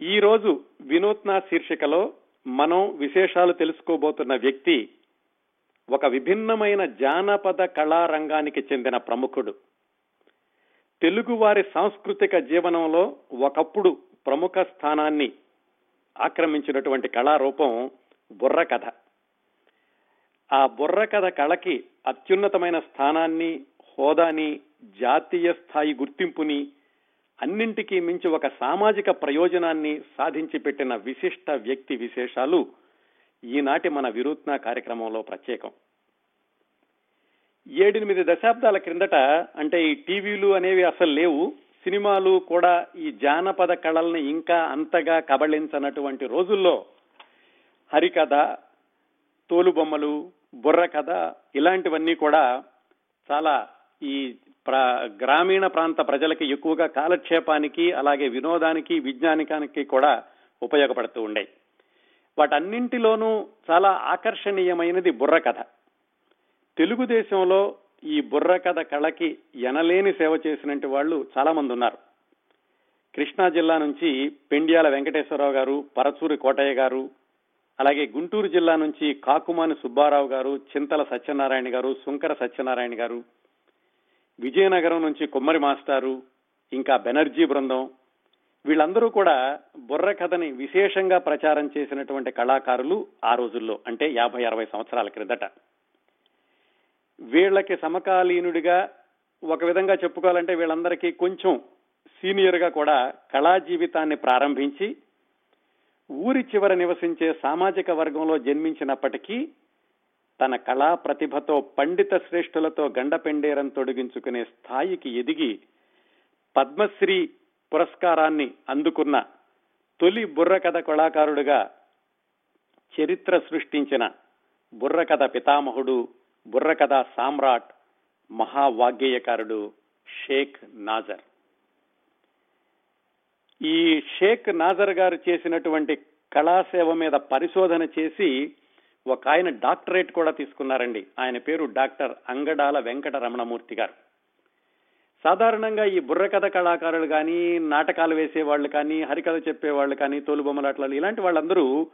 ఈ రోజు వినూత్న శీర్షికలో మనం విశేషాలు తెలుసుకోబోతున్న వ్యక్తి ఒక విభిన్నమైన జానపద కళారంగానికి చెందిన ప్రముఖుడు. తెలుగువారి సాంస్కృతిక జీవనంలో ఒకప్పుడు ప్రముఖ స్థానాన్ని ఆక్రమించినటువంటి కళారూపం బుర్రకథ ఆ బుర్రకథ కళకి అత్యున్నతమైన స్థానాన్ని హోదాని జాతీయ స్థాయి గుర్తింపుని అన్నింటికీ మించి ఒక సామాజిక ప్రయోజనాన్ని సాధించి పెట్టిన విశిష్ట వ్యక్తి విశేషాలు ఈనాటి మన విరుత్న కార్యక్రమంలో ప్రత్యేకం. ఏడెనిమిది దశాబ్దాల క్రిందట అంటే ఈ టీవీలు అనేవి అసలు లేవు సినిమాలు కూడా ఈ జానపద కళల్ని ఇంకా అంతగా కబళించనటువంటి రోజుల్లో హరికథ తోలుబొమ్మలు బుర్ర కథ ఇలాంటివన్నీ కూడా చాలా ఈ గ్రామీణ ప్రాంత ప్రజలకి ఎక్కువగా కాలక్షేపానికి అలాగే వినోదానికి విజ్ఞానికానికి కూడా ఉపయోగపడుతూ ఉండే వాటన్నింటిలోనూ చాలా ఆకర్షణీయమైనది బుర్రకథ తెలుగుదేశంలో ఈ బుర్రకథ కళకి ఎనలేని సేవ చేసినట్టు వాళ్ళు చాలా మంది ఉన్నారు. కృష్ణా జిల్లా నుంచి పెండ్యాల వెంకటేశ్వరరావు గారు పరచూరి కోటయ్య గారు అలాగే గుంటూరు జిల్లా నుంచి కాకుమాని సుబ్బారావు గారు చింతల సత్యనారాయణ గారు సుంకర సత్యనారాయణ గారు విజయనగరం నుంచి కుమ్మరి మాస్టారు ఇంకా బెనర్జీ బృందం. వీళ్ళందరూ కూడా బుర్ర కథని విశేషంగా ప్రచారం చేసినటువంటి కళాకారులు ఆ రోజుల్లో అంటే యాభై అరవై సంవత్సరాల క్రిందట. వీళ్ళకి సమకాలీనుడిగా ఒక విధంగా చెప్పుకోవాలంటే వీళ్ళందరికీ కొంచెం సీనియర్గా కూడా కళా జీవితాన్ని ప్రారంభించి ఊరి చివర నివసించే సామాజిక వర్గంలో జన్మించినప్పటికీ తన కళా ప్రతిభతో పండిత శ్రేష్ఠులతో గండపెండేరం తొడిగించుకునే స్థాయికి ఎదిగి పద్మశ్రీ పురస్కారాన్ని అందుకున్న తొలి బుర్రకథ కళాకారుడుగా చరిత్ర సృష్టించిన బుర్రకథ పితామహుడు బుర్రకథ సామ్రాట్ మహావాగ్గేయకారుడు షేక్ నాజర్. ఈ షేక్ నాజర్ గారు చేసినటువంటి కళాసేవ మీద పరిశోధన చేసి ఒక ఆయన డాక్టరేట్ కూడా తీసుకున్నారండి. ఆయన పేరు డాక్టర్ అంగడాల వెంకట రమణమూర్తి గారు. సాధారణంగా ఈ బుర్రకథ కళాకారులు కానీ నాటకాలు వేసేవాళ్ళు కానీ హరికథ చెప్పేవాళ్ళు కానీ తోలుబొమ్మలాటలు ఇలాంటి వాళ్ళందరూ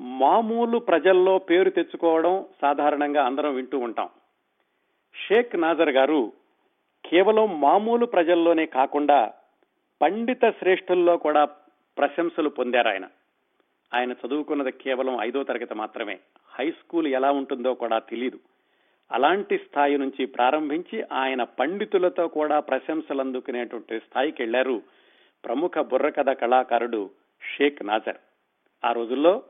మామూలు ప్రజల్లో పేరు తెచ్చుకోవడం సాధారణంగా అందరం వింటూ ఉంటాం. షేక్ నాజర్ గారు కేవలం మామూలు ప్రజల్లోనే కాకుండా పండిత శ్రేష్ఠుల్లో కూడా ప్రశంసలు పొందారు ఆయన ఆయన చదువుకున్నది కేవలం ఐదో తరగతి మాత్రమే. హై స్కూల్ ఎలా ఉంటుందో కూడా తెలియదు అలాంటి స్థాయి నుంచి ప్రారంభించి ఆయన పండితులతో కూడా ప్రశంసలు అందుకునేటువంటి స్థాయికి వెళ్ళారు ప్రముఖ బుర్రకథ కళాకారుడు షేక్ నాజర్. ఆ రోజుల్లో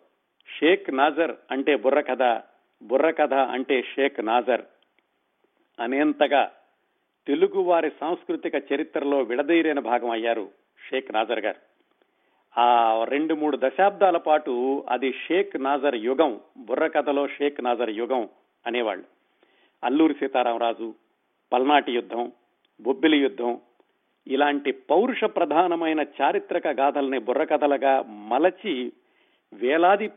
షేక్ నాజర్ అంటే బుర్రకథ బుర్రకథ అంటే షేక్ నాజర్ అనేంతగా తెలుగు వారి సాంస్కృతిక చరిత్రలో విడదీరైన భాగం అయ్యారు షేక్ నాజర్ గారు. ఆ రెండు మూడు దశాబ్దాల పాటు అది షేక్ నాజర్ యుగం బుర్రకథలో షేక్ నాజర్ యుగం అనేవాళ్ళు. అల్లూరి సీతారామరాజు పల్నాటి యుద్ధం బొబ్బిలి యుద్ధం ఇలాంటి పౌరుష ప్రధానమైన చారిత్రక గాథల్ని బుర్రకథలుగా మలచి వేలాది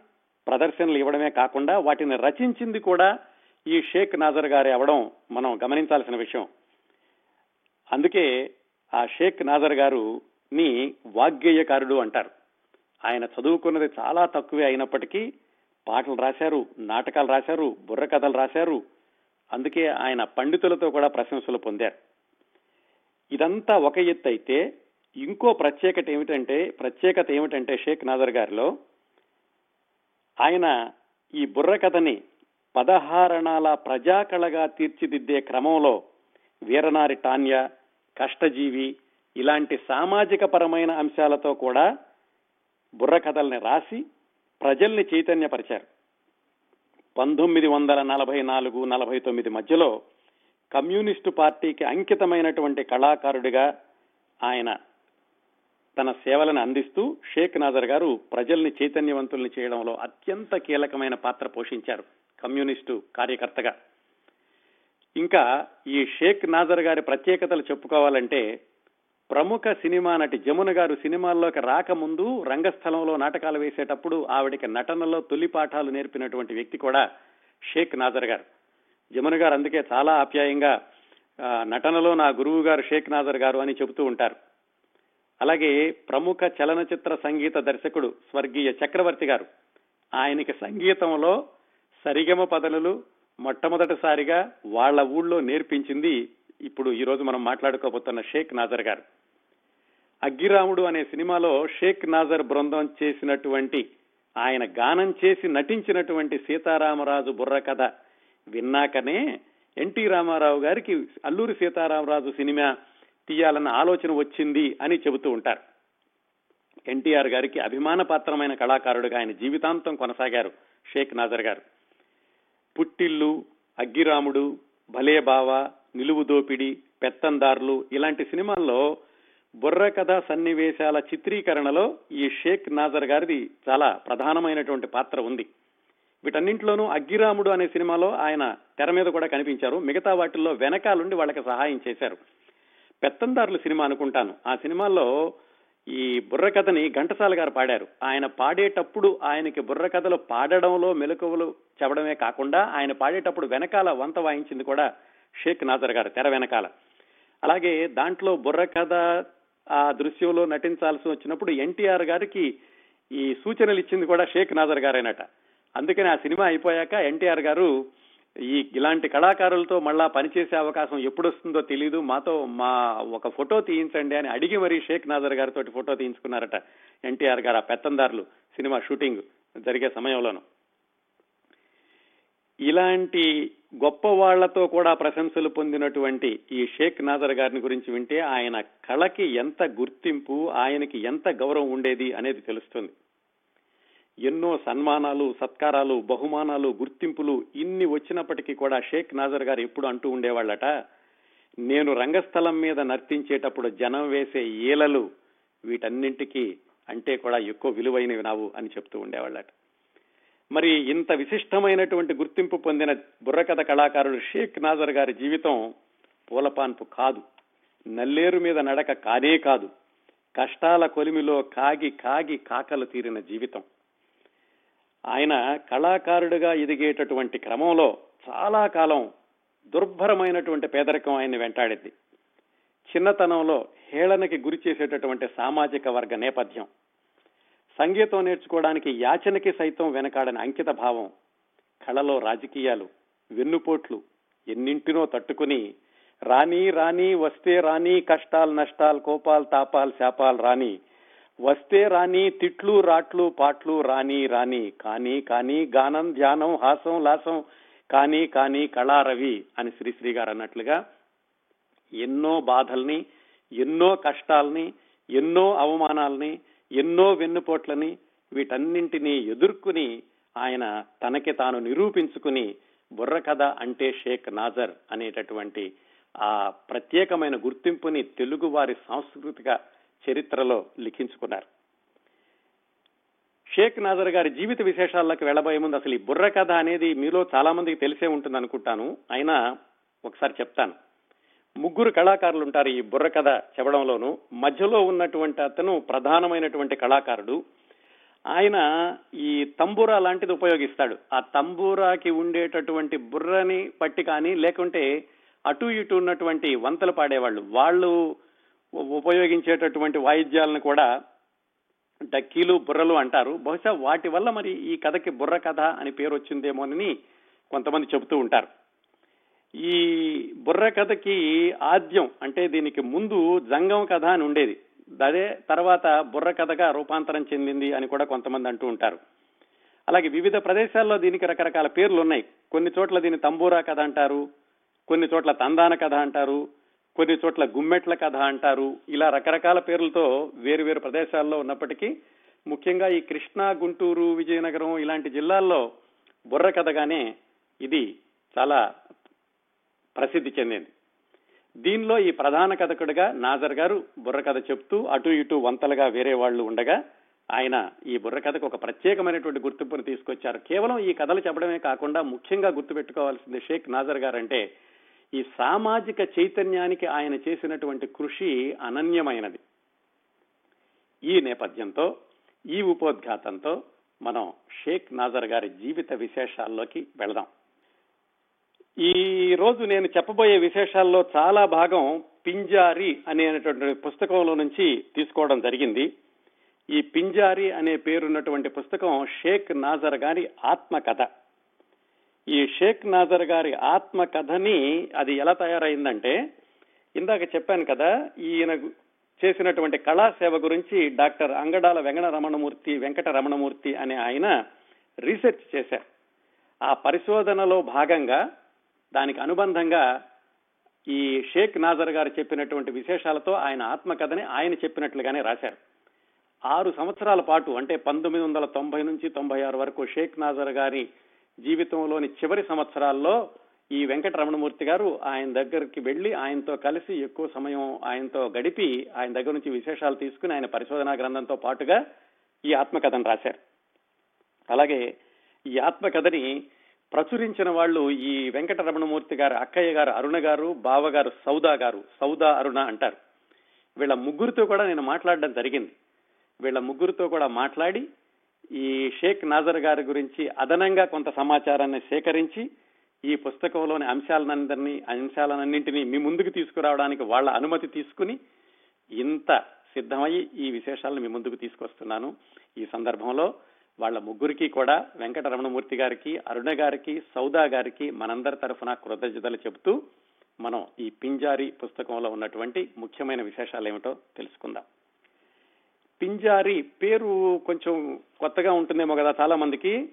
ప్రదర్శనలు ఇవ్వడమే కాకుండా వాటిని రచించింది కూడా ఈ షేక్ నాజర్ గారి అవడం మనం గమనించాల్సిన విషయం. అందుకే ఆ షేక్ నాజర్ గారు ని వాగ్గేయకారుడు అంటారు. ఆయన చదువుకున్నది చాలా తక్కువే అయినప్పటికీ పాటలు రాశారు నాటకాలు రాశారు బుర్రకథలు రాశారు. అందుకే ఆయన పండితులతో కూడా ప్రశంసలు పొందారు. ఇదంతా ఒక ఎత్తు అయితే ఇంకో ప్రత్యేకత ఏమిటంటే ప్రత్యేకత ఏమిటంటే షేక్ నాదర్ గారిలో ఆయన ఈ బుర్రకథని పదహారణాల ప్రజాకళగా తీర్చిదిద్దే క్రమంలో వీరనారి టాన్య కష్టజీవి ఇలాంటి సామాజిక పరమైన అంశాలతో కూడా బుర్రకథల్ని రాసి ప్రజల్ని చైతన్యపరిచారు. పంతొమ్మిది వందల నలభై నాలుగు నలభై తొమ్మిది మధ్యలో కమ్యూనిస్టు పార్టీకి అంకితమైనటువంటి కళాకారుడిగా ఆయన తన సేవలను అందిస్తూ షేక్ నాజర్ గారు ప్రజల్ని చైతన్యవంతుల్ని చేయడంలో అత్యంత కీలకమైన పాత్ర పోషించారు కమ్యూనిస్టు కార్యకర్తగా. ఇంకా ఈ షేక్ నాజర్ గారి ప్రత్యేకతలు చెప్పుకోవాలంటే ప్రముఖ సినిమా నటి జమున గారు సినిమాల్లోకి రాకముందు రంగస్థలంలో నాటకాలు వేసేటప్పుడు ఆవిడకి నటనలో తొలి పాఠాలు నేర్పినటువంటి వ్యక్తి కూడా షేక్ నాజర్ గారు. జమున గారు అందుకే చాలా ఆప్యాయంగా నటనలో నా గురువు గారు షేక్ నాజర్ గారు అని చెబుతూ ఉంటారు. అలాగే ప్రముఖ చలనచిత్ర సంగీత దర్శకుడు స్వర్గీయ చక్రవర్తి గారు. ఆయనకి సంగీతంలో సరిగమ పదనులు మొట్టమొదటిసారిగా వాళ్ళ ఊళ్ళో నేర్పించింది ఇప్పుడు ఈ రోజు మనం మాట్లాడుకోబోతున్న షేక్ నాజర్ గారు. అగ్గిరాముడు అనే సినిమాలో షేక్ నాజర్ బృందం చేసినటువంటి ఆయన గానం చేసి నటించినటువంటి సీతారామరాజు బుర్ర కథ విన్నాకనే ఎన్టీ రామారావు గారికి అల్లూరి సీతారామరాజు సినిమా తీయాలన్న ఆలోచన వచ్చింది అని చెబుతూ ఉంటారు. ఎన్టీఆర్ గారికి అభిమాన పాత్రమైన కళాకారుడుగా ఆయన జీవితాంతం కొనసాగారు షేక్ నాజర్ గారు. పుట్టిల్లు అగ్గిరాముడు భలే బావ నిలువు దోపిడి పెత్తందారులు ఇలాంటి సినిమాల్లో బుర్ర కథ సన్నివేశాల చిత్రీకరణలో ఈ షేక్ నాజర్ గారిది చాలా ప్రధానమైనటువంటి పాత్ర ఉంది. వీటన్నింటిలోనూ అగ్గిరాముడు అనే సినిమాలో ఆయన తెర మీద కూడా కనిపించారు. మిగతా వాటిల్లో వెనకాలుండి వాళ్ళకి సహాయం చేశారు. పెత్తందారులు సినిమా అనుకుంటాను. ఆ సినిమాలో ఈ బుర్రకథని ఘంటసాల గారు పాడారు. ఆయన పాడేటప్పుడు ఆయనకి బుర్రకథలు పాడడంలో మెలకువలు చెప్పడమే కాకుండా ఆయన పాడేటప్పుడు వెనకాల వంత వాయించింది కూడా షేక్ నాజర్ గారు తెర వెనకాల. అలాగే దాంట్లో బుర్రకథ ఆ దృశ్యంలో నటించాల్సి వచ్చినప్పుడు ఎన్టీఆర్ గారికి ఈ సూచనలు ఇచ్చింది కూడా షేక్ నాజర్ గారేనట. అందుకని ఆ సినిమా అయిపోయాక ఎన్టీఆర్ గారు ఈ ఇలాంటి కళాకారులతో మళ్ళా పనిచేసే అవకాశం ఎప్పుడు వస్తుందో తెలియదు మాతో మా ఒక ఫోటో తీయించండి అని అడిగి మరీ షేక్ నాజర్ గారితో ఫోటో తీయించుకున్నారట ఎన్టీఆర్ గారు ఆ పెత్తందారులు సినిమా షూటింగ్ జరిగే సమయంలోనూ. ఇలాంటి గొప్ప వాళ్ళతో కూడా ప్రశంసలు పొందినటువంటి ఈ షేక్ నాజర్ గారిని గురించి వింటే ఆయన కళకి ఎంత గుర్తింపు ఆయనకి ఎంత గౌరవం ఉండేది అనేది తెలుస్తుంది. ఎన్నో సన్మానాలు సత్కారాలు బహుమానాలు గుర్తింపులు ఇన్ని వచ్చినప్పటికీ కూడా షేక్ నాజర్ గారు ఎప్పుడు అంటూ ఉండేవాళ్ళట నేను రంగస్థలం మీద నర్తించేటప్పుడు జనం వేసే ఈలలు వీటన్నింటికి అంటే కూడా ఎక్కువ విలువైనవి నావు అని చెప్తూ ఉండేవాళ్ళట. మరి ఇంత విశిష్టమైనటువంటి గుర్తింపు పొందిన బుర్రకథ కళాకారుడు షేక్ నాజర్ గారి జీవితం పూలపాన్పు కాదు. నల్లేరు మీద నడక కానే కాదు. కష్టాల కొలిమిలో కాగి కాగి కాకలు తీరిన జీవితం. ఆయన కళాకారుడిగా ఎదిగేటటువంటి క్రమంలో చాలా కాలం దుర్భరమైనటువంటి పేదరికం ఆయన్ని వెంటాడింది. చిన్నతనంలో హేళనకి గురి చేసేటటువంటి సామాజిక వర్గ నేపథ్యం. సంగీతం నేర్చుకోవడానికి యాచనకి సైతం వెనకాడని అంకిత భావం. కళలో రాజకీయాలు వెన్నుపోట్లు ఎన్నింటినో తట్టుకుని రాని రాని వస్తే రాని కష్టాలు నష్టాలు కోపాలు తాపాలు శాపాలు రాని వస్తే రాని తిట్లు రాట్లు పాట్లు రాని రాని కానీ కానీ గానం ధ్యానం హాసం లాసం కానీ కానీ కళారవి అని శ్రీశ్రీ గారు అన్నట్లుగా ఎన్నో బాధల్ని ఎన్నో కష్టాల్ని ఎన్నో అవమానాల్ని ఎన్నో వెన్నుపోట్లని వీటన్నింటినీ ఎదుర్కొని ఆయన తనకి తాను నిరూపించుకుని బుర్రకథ అంటే షేక్ నాజర్ అనేటటువంటి ఆ ప్రత్యేకమైన గుర్తింపుని తెలుగు వారి సాంస్కృతిక చరిత్రలో లిఖించుకున్నారు. షేక్ నాజర్ గారి జీవిత విశేషాల్లోకి వెళ్ళబోయే ముందు అసలు ఈ బుర్ర కథ అనేది మీలో చాలా మందికి తెలిసే ఉంటుంది అనుకుంటాను అయినా ఒకసారి చెప్తాను. ముగ్గురు కళాకారులు ఉంటారు ఈ బుర్ర కథ చెప్పడంలోను. మధ్యలో ఉన్నటువంటి అతను ప్రధానమైనటువంటి కళాకారుడు. ఆయన ఈ తంబూరా లాంటిది ఉపయోగిస్తాడు. ఆ తంబూరాకి ఉండేటటువంటి బుర్రని పట్టి కానీ లేకుంటే అటు ఇటు ఉన్నటువంటి వంతలు పాడేవాళ్ళు. వాళ్ళు ఉపయోగించేటటువంటి వాయిద్యాలను కూడా డక్కీలు బుర్రలు అంటారు. బహుశా వాటి వల్ల మరి ఈ కథకి బుర్ర కథ అని పేరు వచ్చిందేమోనని కొంతమంది చెబుతూ ఉంటారు. ఈ బుర్ర కథకి ఆద్యం అంటే దీనికి ముందు జంగం కథ అని ఉండేది. అదే తర్వాత బుర్ర కథగా రూపాంతరం చెందింది అని కూడా కొంతమంది అంటూ ఉంటారు. అలాగే వివిధ ప్రదేశాల్లో దీనికి రకరకాల పేర్లు ఉన్నాయి కొన్ని చోట్ల దీన్ని తంబూరా కథ అంటారు కొన్ని చోట్ల తందాన కథ అంటారు కొన్ని చోట్ల గుమ్మెట్ల కథ అంటారు. ఇలా రకరకాల పేర్లతో వేరు వేరు ప్రదేశాల్లో ఉన్నప్పటికీ ముఖ్యంగా ఈ కృష్ణా గుంటూరు విజయనగరం ఇలాంటి జిల్లాల్లో బుర్ర కథగానే ఇది చాలా ప్రసిద్ధి చెందింది. దీనిలో ఈ ప్రధాన కథకుడిగా నాజర్ గారు బుర్రకథ చెప్తూ అటు ఇటు వంతలుగా వేరే వాళ్ళు ఉండగా ఆయన ఈ బుర్రకథకు ఒక ప్రత్యేకమైనటువంటి గుర్తింపును తీసుకొచ్చారు. కేవలం ఈ కథలు చెప్పడమే కాకుండా ముఖ్యంగా గుర్తుపెట్టుకోవాల్సింది షేక్ నాజర్ గారు అంటే ఈ సామాజిక చైతన్యానికి ఆయన చేసినటువంటి కృషి అనన్యమైనది. ఈ నేపథ్యంతో ఈ ఉపోద్ఘాతంతో మనం షేక్ నాజర్ గారి జీవిత విశేషాల్లోకి వెళదాం. ఈ రోజు నేను చెప్పబోయే విశేషాల్లో చాలా భాగం పింజారి అనేటువంటి పుస్తకంలో నుంచి తీసుకోవడం జరిగింది. ఈ పింజారి అనే పేరున్నటువంటి పుస్తకం షేక్ నాజర్ గారి ఆత్మకథ. ఈ షేక్ నాజర్ గారి ఆత్మకథని అది ఎలా తయారైందంటే ఇందాక చెప్పాను కదా ఈయన చేసినటువంటి కళాసేవ గురించి డాక్టర్ అంగడాల వెంకట రమణమూర్తి వెంకట రమణమూర్తి అనే ఆయన రీసెర్చ్ చేశారు. ఆ పరిశోధనలో భాగంగా దానికి అనుబంధంగా ఈ షేక్ నాజర్ గారు చెప్పినటువంటి విశేషాలతో ఆయన ఆత్మకథని ఆయన చెప్పినట్లుగానే రాశారు. ఆరు సంవత్సరాల పాటు అంటే పంతొమ్మిది వందల తొంభై నుంచి తొంభై ఆరు వరకు షేక్ నాజర్ గారి జీవితంలోని చివరి సంవత్సరాల్లో ఈ వెంకటరమణమూర్తి గారు ఆయన దగ్గరికి వెళ్ళి ఆయనతో కలిసి ఎక్కువ సమయం ఆయనతో గడిపి ఆయన దగ్గర నుంచి విశేషాలు తీసుకుని ఆయన పరిశోధనా గ్రంథంతో పాటుగా ఈ ఆత్మకథను రాశారు. అలాగే ఈ ఆత్మకథని ప్రచురించిన వాళ్ళు ఈ వెంకటరమణమూర్తి గారు అక్కయ్య గారు అరుణ గారు బావగారు సౌదా గారు సౌదా అరుణ అంటారు. వీళ్ళ ముగ్గురితో కూడా నేను మాట్లాడడం జరిగింది. వీళ్ళ ముగ్గురితో కూడా మాట్లాడి ఈ షేక్ నాజర్ గారి గురించి అదనంగా కొంత సమాచారాన్ని సేకరించి ఈ పుస్తకంలోని అంశాలనందరినీ అంశాలన్నింటినీ మీ ముందుకు తీసుకురావడానికి వాళ్ళ అనుమతి తీసుకుని ఇంత సిద్ధమయ్యి ఈ విశేషాలను మీ ముందుకు తీసుకొస్తున్నాను. ఈ సందర్భంలో వాళ్ళ ముగ్గురికి కూడా వెంకటరమణమూర్తి గారికి అరుణ గారికి సౌదా గారికి మనందరి తరఫున కృతజ్ఞతలు చెబుతూ మనం ఈ పింజారి పుస్తకంలో ఉన్నటువంటి ముఖ్యమైన విశేషాలు ఏమిటో తెలుసుకుందాం. పింజారి పేరు కొంచెం కొత్తగా ఉంటుందేమో కదా చాలా మందికి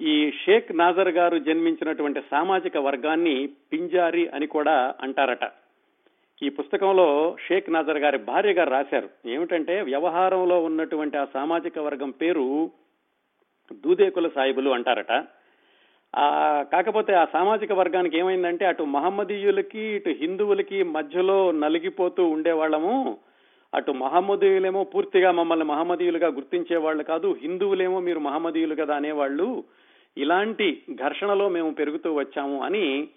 ఈ షేక్ నాజర్ గారు జన్మించినటువంటి సామాజిక వర్గాన్ని పింజారి అని కూడా అంటారట. ఈ పుస్తకంలో షేక్ నాజర్ గారి భార్య గారు రాశారు. ఏమిటంటే వ్యవహారంలో ఉన్నటువంటి ఆ సామాజిక వర్గం పేరు దూదేకుల సాయిబులు అంటారట. ఆ కాకపోతే ఆ సామాజిక వర్గానికి ఏమైందంటే అటు మహమ్మదీయులకి ఇటు హిందువులకి మధ్యలో నలిగిపోతూ ఉండేవాళ్ళము. అటు మహమ్మదీయులేమో పూర్తిగా మమ్మల్ని మహమ్మదీయులుగా గుర్తించే వాళ్ళు కాదు హిందువులేమో మీరు మహమ్మదీయులు కదా అనేవాళ్ళు. ఇలాంటి ఘర్షణలో మేము పెరుగుతూ వచ్చాము అని